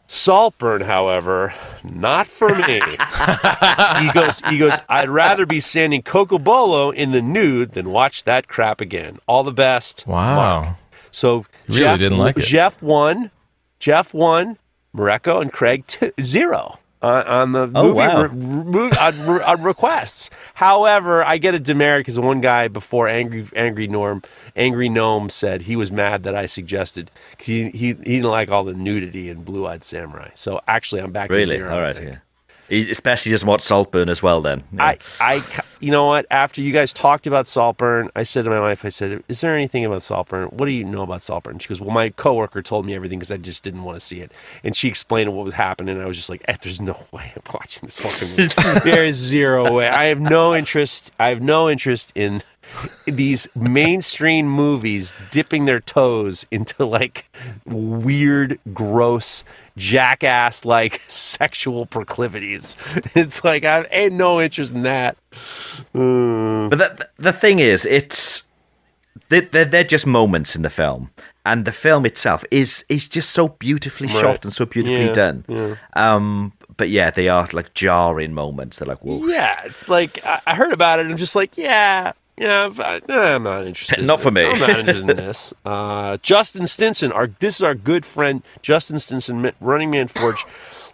Saltburn, however, not for me. he goes, he goes. I'd rather be sanding Cocobolo in the nude than watch that crap again. All the best. Wow. Mark. So Really Geoff didn't like it. Geoff won. Geoff won. Mareko and Craig two, zero on, on the Oh, movie, wow. re- re- on, on requests. However, I get a demerit because the one guy before Angry Angry Norm Angry Gnome said he was mad that I suggested 'cause he, he he didn't like all the nudity in Blue Eyed Samurai. So actually, I'm back to Really? zero. All right. Yeah. He especially doesn't watch Saltburn as well. Then. Yeah. I, I, you know what? After you guys talked about Saltburn, I said to my wife, I said, "Is there anything about Saltburn? What do you know about Saltburn?" She goes, "Well, my coworker told me everything because I just didn't want to see it." And she explained what was happening, and I was just like, eh, "There's no way I'm watching this fucking movie. there is zero way. I have no interest. I have no interest in." These mainstream movies dipping their toes into like weird, gross, jackass like sexual proclivities. It's like I ain't no interest in that. Uh, But the, the thing is, it's they're, they're, just moments in the film, and the film itself is is just so beautifully Right. shot and so beautifully Yeah, done. yeah. Um, but yeah, they are like jarring moments. They're like, whoa. yeah, it's like I, I heard about it. and I'm just like, yeah, yeah, but, nah, I'm not interested. in Not for me. I'm not interested in this. Uh, Justin Stinson, our this is our good friend Justin Stinson, Running Man Forge.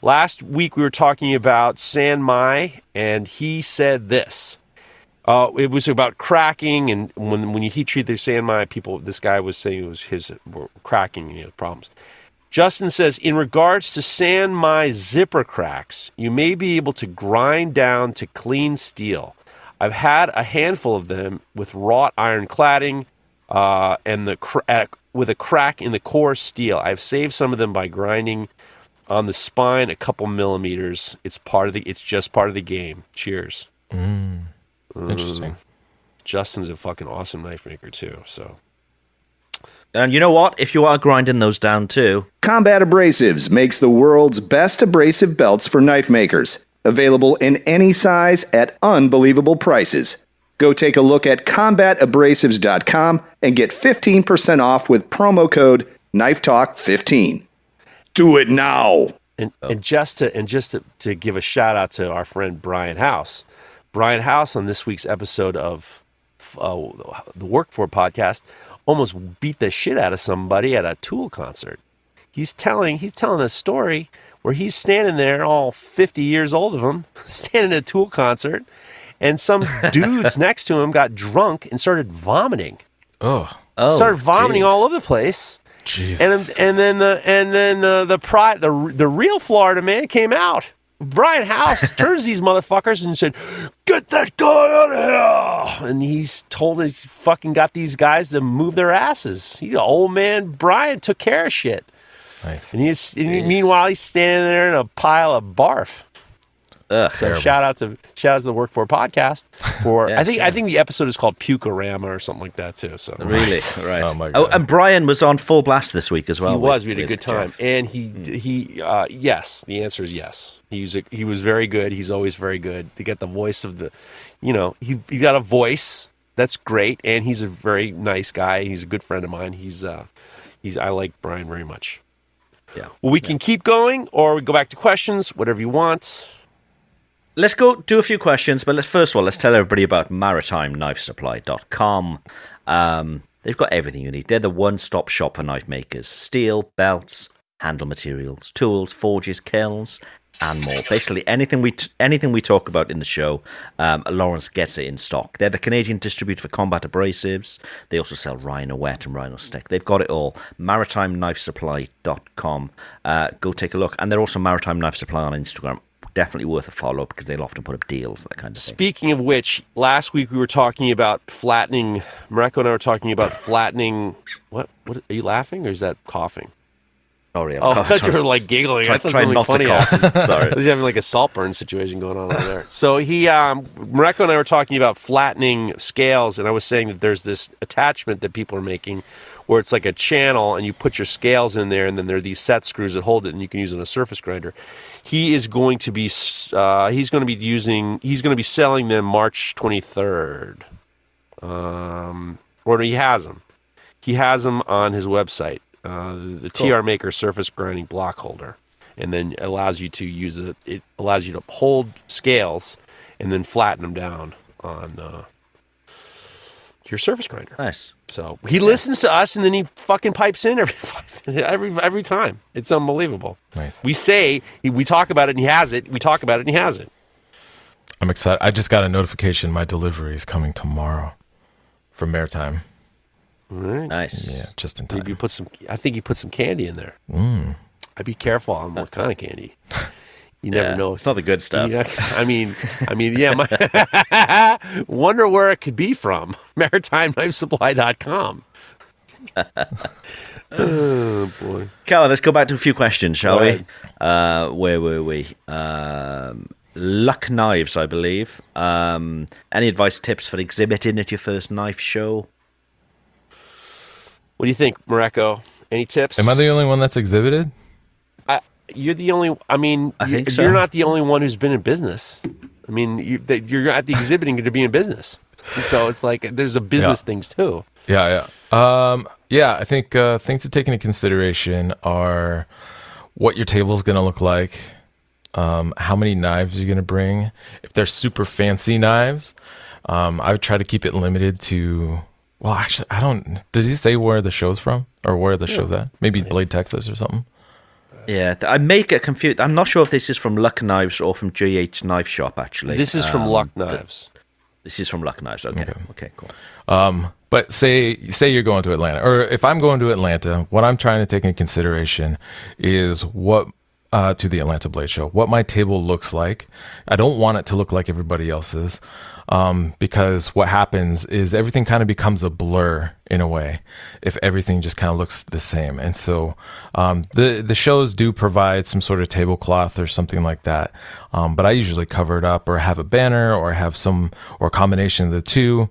Last week we were talking about San Mai, and he said this. Uh, it was about cracking, and when when you heat treat the San Mai, people, this guy was saying it was his were cracking and he had problems. Justin says, in regards to San Mai zipper cracks, you may be able to grind down to clean steel. I've had a handful of them with wrought iron cladding uh, and the crack uh, with a crack in the core steel. I've saved some of them by grinding on the spine a couple millimeters. It's part of the. It's just part of the game. Cheers. Mm. Interesting. Mm-hmm. Justin's a fucking awesome knife maker too. So And you know what? If you are grinding those down too, Combat Abrasives makes the world's best abrasive belts for knife makers. Available in any size at unbelievable prices. Go take a look at combatabrasives.com and get 15% off with promo code KNIFETALK15. Do it now! and and just to and just to, to give a shout out to our friend Brian House. Brian House on this week's episode of uh, the Work For podcast almost beat the shit out of somebody at a Tool concert. He's telling he's telling a story where he's standing there, all fifty years old of him, standing at a Tool concert, and some dudes next to him got drunk and started vomiting Oh, Oh, started vomiting jeez. all over the place. Jesus. And and then the and then the the pri- the the real Florida man came out. Brian House turns these motherfuckers and said, "Get that guy out of here!" And he's told he's fucking got these guys to move their asses. He, old man Brian took care of shit. Nice. And he's and meanwhile he's standing there in a pile of barf. Ugh. So shout out to shout out to the Work for podcast for I think yeah. I think the episode is called Pukorama or something like that too. So Really? Right. Oh, my Oh, God. and Brian was on full blast this week as well. he with- was. We had a good time, Geoff. and he he uh, yes. The answer is yes. He was a, he was very good. He's always very good. To get the voice of the, you know, he he got a voice that's great, and he's a very nice guy. He's a good friend of mine. He's uh he's I like Brian very much. Yeah. Well, we can keep going, or we go back to questions, whatever you want. Let's go do a few questions, but let's first of all let's tell everybody about maritimeknifesupply.com. Um, they've got everything you need. They're the one-stop shop for knife makers: steel, belts, handle materials, tools, forges, kilns, and more. Basically, anything we t- anything we talk about in the show, um, Lawrence gets it in stock. They're the Canadian distributor for combat abrasives. They also sell Rhino Wet and Rhino Stick. They've got it all. MaritimeKnifeSupply.com. Uh, go take a look. And they're also Maritime Knife Supply on Instagram. Definitely worth a follow up because they'll often put up deals, that kind of thing. Speaking of which, last week we were talking about flattening. Mareko and I were talking about flattening. What? What? Are you laughing or is that coughing? Sorry, I'm Oh, I thought you were like giggling. I thought something to funny. Sorry. He's having like a salt burn situation going on over there. So he, um, Mareko and I were talking about flattening scales, and I was saying that there's this attachment that people are making where it's like a channel, and you put your scales in there, and then there are these set screws that hold it, and you can use it on a surface grinder. He is going to be, uh, he's going to be using, he's going to be selling them March 23rd. Um, or he has them. He has them on his website, uh, the, the TR Maker surface grinding block holder, and then allows you to use it. It allows you to hold scales and then flatten them down on uh, your surface grinder. Nice. So he listens to us and then he fucking pipes in every every every time. It's unbelievable. Nice. We say we talk about it and he has it. We talk about it and he has it. I'm excited. I just got a notification. My delivery is coming tomorrow from Maritime. All right. Nice. Yeah, just in time. Maybe you put some. I think you put some candy in there. Mm. I'd be careful on what kind of candy. You never Yeah, know. It's not the good stuff. Yeah, I mean, I mean, yeah. My wonder where it could be from. MaritimeKnifeSupply.com. oh boy. Cal, let's go back to a few questions, shall Go we? Uh, where were we? Um, Luck Knives, I believe. Um, any advice, tips for exhibiting at your first knife show? What do you think, Mareko? Any tips? Am I the only one that's exhibited? I, you're the only. I mean, I you- think so. you're not the only one who's been in business. I mean, you, that you're at the exhibiting to be in business. And so it's like there's a business Yeah. things too. Yeah, yeah. Um, yeah, I think uh, things to take into consideration are what your table is going to look like, um, how many knives you're going to bring. If they're super fancy knives, um, I would try to keep it limited to. Well, actually, I don't. Does he say where the show's from or where the show's at? Maybe Blade, Texas, or something. Yeah, I may get confused. I'm not sure if this is from Luck Knives or from GH Knife Shop, actually. This is from Um, Luck th- Knives. This is from Luck Knives. Okay. Okay. Okay, cool. Um, but say say you're going to Atlanta, or if I'm going to Atlanta, what I'm trying to take into consideration is what uh, to the Atlanta Blade Show, what my table looks like. I don't want it to look like everybody else's, um, because what happens is everything kind of becomes a blur in a way if everything just kind of looks the same. And so um, the the shows do provide some sort of tablecloth or something like that, um, but I usually cover it up or have a banner or have some or combination of the two.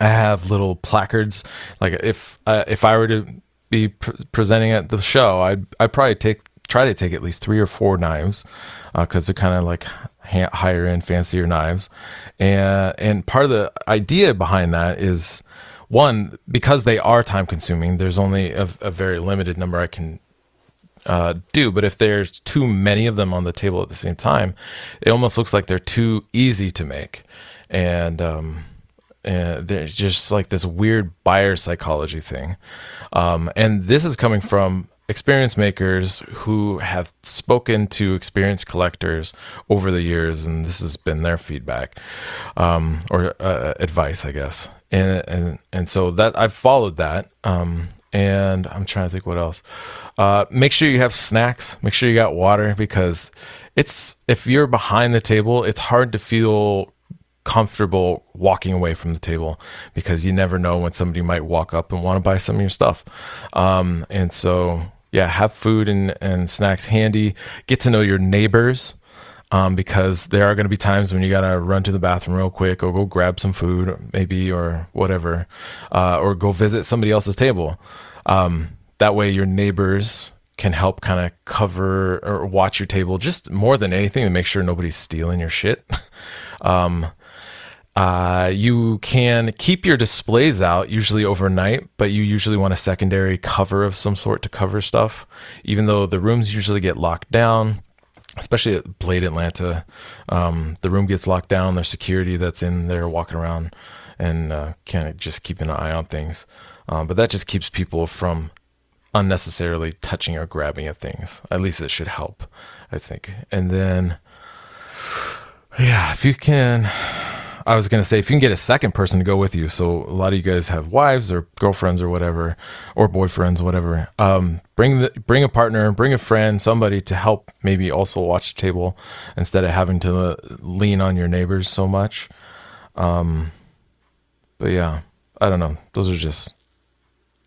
I have little placards. Like if uh, if I were to be pr- presenting at the show, I'd I'd probably take try to take at least three or four knives because they're kind of like ha- higher end, fancier knives. And and part of the idea behind that is one because they are time consuming. There's only a, a very limited number I can uh, do. But if there's too many of them on the table at the same time, it almost looks like they're too easy to make. And um, and there's just like this weird buyer psychology thing. Um, and this is coming from experience makers who have spoken to experience collectors over the years, and this has been their feedback um, or uh, advice, I guess. And, and and so that I've followed that. Um, and I'm trying to think what else. Uh, make sure you have snacks. Make sure you got water because it's if you're behind the table, it's hard to feel comfortable walking away from the table because you never know when somebody might walk up and want to buy some of your stuff. Um, and so, yeah, have food and, and snacks handy. Get to know your neighbors um, because there are going to be times when you got to run to the bathroom real quick or go grab some food, maybe, or whatever, uh, or go visit somebody else's table. Um, that way, your neighbors can help kind of cover or watch your table just more than anything to make sure nobody's stealing your shit. um, uh, you can keep your displays out usually overnight, but you usually want a secondary cover of some sort to cover stuff. Even though the rooms usually get locked down, especially at Blade Atlanta, um, the room gets locked down. There's security that's in there walking around and uh, kind of just keeping an eye on things. Um, but that just keeps people from unnecessarily touching or grabbing at things. At least it should help, I think. And then, yeah, if you can I was gonna say if you can get a second person to go with you, so a lot of you guys have wives or girlfriends or whatever, or boyfriends, whatever. Um, bring the bring a partner, bring a friend, somebody to help maybe also watch the table instead of having to uh, lean on your neighbors so much. Um, but yeah, I don't know. Those are just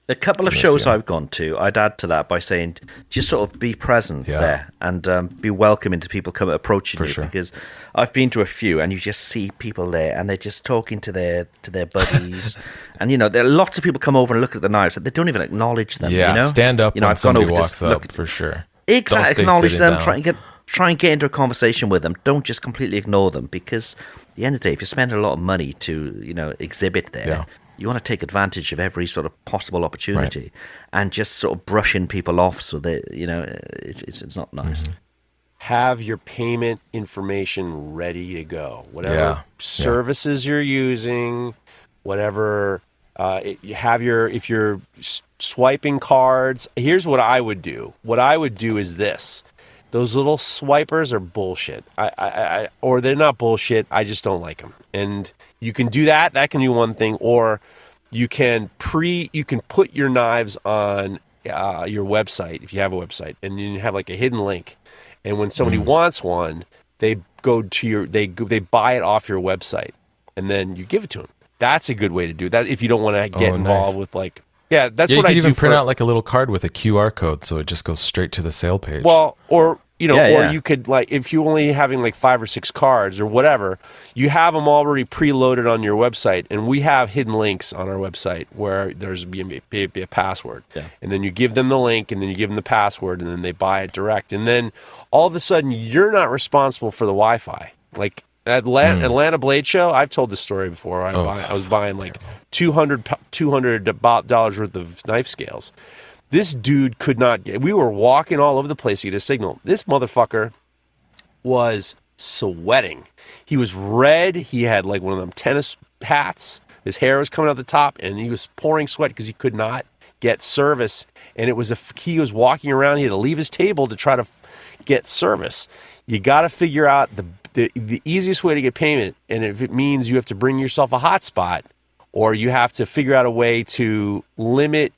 A couple of shows yeah. I've gone to, I'd add to that by saying just sort of be present Yeah. there and um, be welcoming to people come approaching For you sure. because I've been to a few and you just see people there and they're just talking to their to their buddies and you know there are lots of people come over and look at the knives and they don't even acknowledge them. yeah. you know? Stand up You know, when I've gone somebody over to walks up look- for sure. Exactly. Acknowledge them. down. Try and get try and get into a conversation with them. Don't just completely ignore them because at the end of the day, if you spend a lot of money to you know exhibit there, Yeah. You want to take advantage of every sort of possible opportunity and just sort of brushing people off so that you know it's it's, it's not nice. Mm-hmm. have your payment information ready to go. Whatever Yeah. services you're using, whatever uh, it, you have your if you're swiping cards. Here's what I would do. What I would do is this. Those little swipers are bullshit. I, I, I, or they're not bullshit. I just don't like them. And you can do that. That can be one thing. Or you can pre. You can put your knives on uh, your website if you have a website, and you have like a hidden link. And when somebody wants one, they go to your they they buy it off your website, and then you give it to them. That's a good way to do that if you don't want to get Oh, nice. involved with like yeah. That's yeah, what you I could do even print for, out like a little card with a QR code, so it just goes straight to the sale page. well, or you know, Yeah, or yeah. you could like if you only having like five or six cards or whatever, you have them already preloaded on your website, and we have hidden links on our website where there's be a, be, be a password, Yeah. and then you give them the link, and then you give them the password, and then they buy it direct, and then all of a sudden you're not responsible for the Wi-Fi, like. At Atlanta, hmm. Atlanta Blade Show, I've told this story before. I. Oh, buy, I was buying like 200 pu- 200 dollars worth of knife scales. This dude could not get. We were walking all over the place to get a signal. This motherfucker was sweating. He was red. He had like one of them tennis hats. His hair was coming out the top, and he was pouring sweat because he could not get service. And it was a he was walking around. He had to leave his table to try to get service. You got to figure out the, the the easiest way to get payment, and if it means you have to bring yourself a hotspot, or you have to figure out a way to limit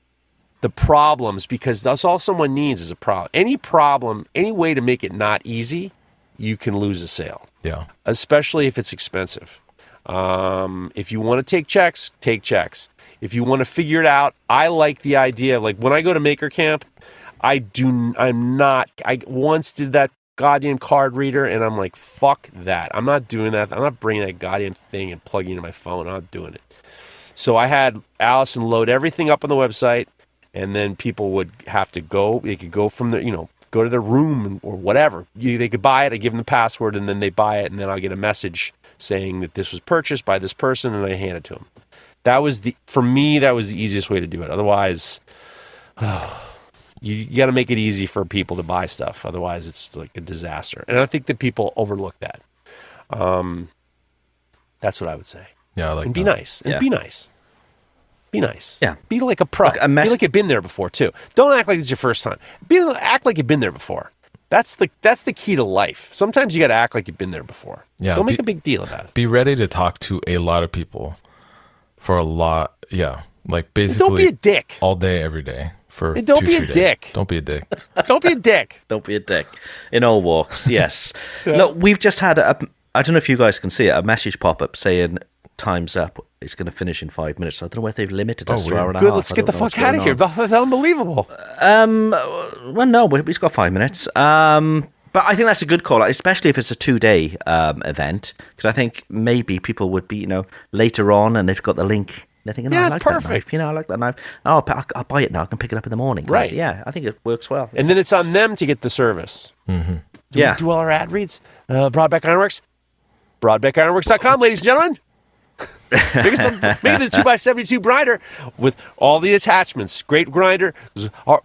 the problems because that's all someone needs is a problem. Any problem, any way to make it not easy, you can lose a sale, yeah, especially if it's expensive. Um, if you want to take checks, take checks. If you want to figure it out, I like the idea. Like when I go to Maker Camp, I do. I'm not. I once did that goddamn card reader, and I'm like, fuck that. I'm not doing that. I'm not bringing that goddamn thing and plugging into my phone. I'm not doing it. So I had Allison load everything up on the website, and then people would have to go. They could go from the, you know, go to their room or whatever. You, they could buy it. I give them the password, and then they buy it, and then I'll get a message saying that this was purchased by this person, and I hand it to them. That was the for me. That was the easiest way to do it. Otherwise, oh, you, you got to make it easy for people to buy stuff. Otherwise, it's like a disaster. And I think that people overlook that. Um, that's what I would say. yeah. I like and be that. nice. And Yeah. be nice. Be nice. Yeah. Be like a pro. Look, a mess- Be like you've been there before too. Don't act like it's your first time. Be act like you've been there before. That's the that's the key to life. Sometimes you got to act like you've been there before. Yeah, Don't make be- a big deal about it. Be ready to talk to a lot of people for a lot. Yeah, like basically Don't be a dick. all day, every day for. And don't two, be a days. dick. Don't be a dick. Don't be a dick. Don't be a dick. In all walks, yes. Look, we've just had a. I don't know if you guys can see it. A message pop up saying "Time's up." It's going to finish in five minutes. I don't know whether they've limited us to weird. hour and a Good. half. Let's get the fuck out of here. on. That's unbelievable. Um, well, no, we- we've got five minutes. Um, but I think that's a good call, especially if it's a two-day um, event, because I think maybe people would be, you know, later on, and they've got the link. They're thinking, Yeah, oh, I it's like that perfect. knife. You know, I like that knife. Oh, I'll, I'll buy it now. I can pick it up in the morning. Right. Yeah, I think it works well. And then it's on them to get the service. Do yeah. we do all our ad reads? Uh, Brodbeck Ironworks. BrodbeckIronworks.com, ladies and gentlemen. make the, the 2x72 grinder with all the attachments. Great grinder,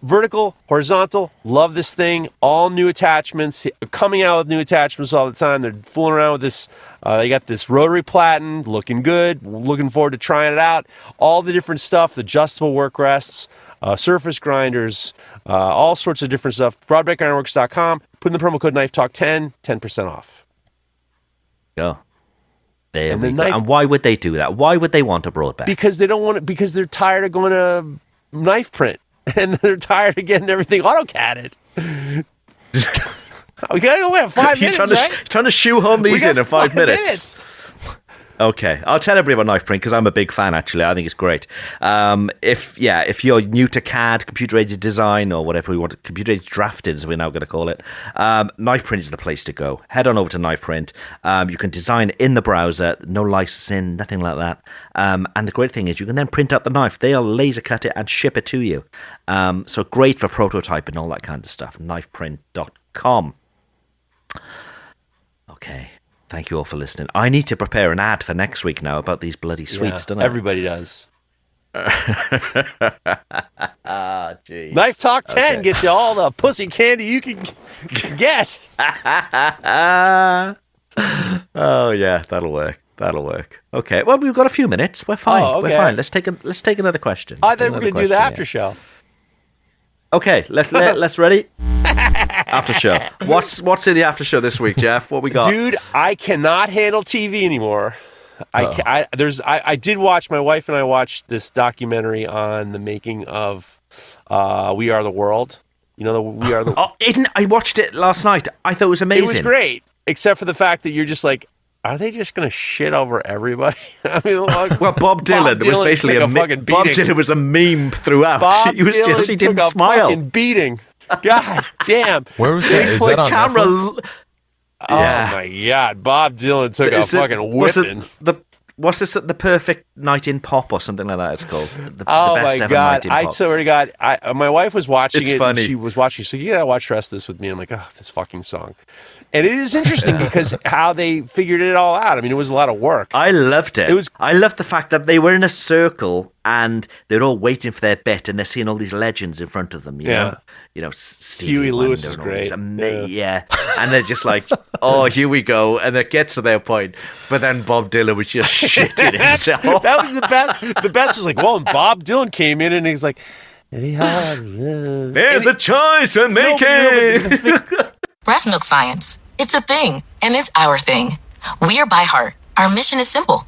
vertical, horizontal. Love this thing. All new attachments. Coming out with new attachments all the time. They're fooling around with this. Uh, they got this rotary platen looking good. Looking forward to trying it out. All the different stuff, the adjustable work rests, uh, surface grinders, uh, all sorts of different stuff. BrodbeckIronworks.com. Put in the promo code Knife Talk 10, 10% off. Go. There And we the go. knife- and why would they do that? Why would they want a Brodbeck? because they don't want it because they're tired of going to Knifeprint and they're tired of getting everything AutoCADed. we gotta go in five You're minutes, trying to, right? trying to shoehorn these in in five, minutes. Okay, I'll tell everybody about Knifeprint because I'm a big fan. Actually, I think it's great. Um, if yeah, if you're new to CAD, computer aided design, or whatever we want, computer aided drafting, as we're now going to call it, um, Knifeprint is the place to go. Head on over to Knifeprint. Um, you can design in the browser, no licensing, nothing like that. Um, and the great thing is, you can then print out the knife. They'll laser cut it and ship it to you. Um, so great for prototyping and all that kind of stuff. Knifeprint.com. Okay. Thank you all for listening. I need to prepare an ad for next week now about these bloody sweets, Yeah, don't I? Everybody does. Ah, gee. Knife Talk 10 gets you all the pussy candy you can get. oh yeah, that'll work. That'll work. Okay. Well, we've got a few minutes. We're fine. Oh, We're fine. Let's take a let's take another question. I Let's thought we're going to do the after yeah. show. Okay. Let's let, let's ready. After show. What's what's in the after show this week, Geoff? What we got? Dude, I cannot handle TV anymore. I, ca- I there's I, I did watch my wife and I watched this documentary on the making of uh, We Are the World. You know the We Are the Oh, I watched it last night. I thought it was amazing. It was great, except for the fact that you're just like, are they just going to shit over everybody? I mean, like, Well, Bob Dylan, was basically a, a fucking Bob. Dylan was a meme throughout. Bob he was Dylan just he took didn't a smile. fucking beating. God damn! Where was that? Is that on camera. Netflix? l- Oh Yeah. my god, Bob Dylan took a Is it- fucking was it whipping. The what's this? The perfect night in pop or something like that. It's called. The, Oh the best my ever god! night in I pop. swear to God, I, uh, my wife was watching It's it. funny. And she was watching. So you gotta watch the rest of this with me. I'm like, oh, this fucking song. And it is interesting because how they figured it all out. I mean, it was a lot of work. I loved it. It was- I loved the fact that they were in a circle and they're all waiting for their bet, and they're seeing all these legends in front of them. You Yeah. know, you know, S- Stevie Huey Lewis is and all these great. ama- yeah. and they're just like, oh, here we go, and it gets to their point. But then Bob Dylan was just shitting himself. that was the best. The best was like, well, and Bob Dylan came in and he was like, There's a choice we're making. Breast milk science. It's a thing, and it's our thing. We're by heart. Our mission is simple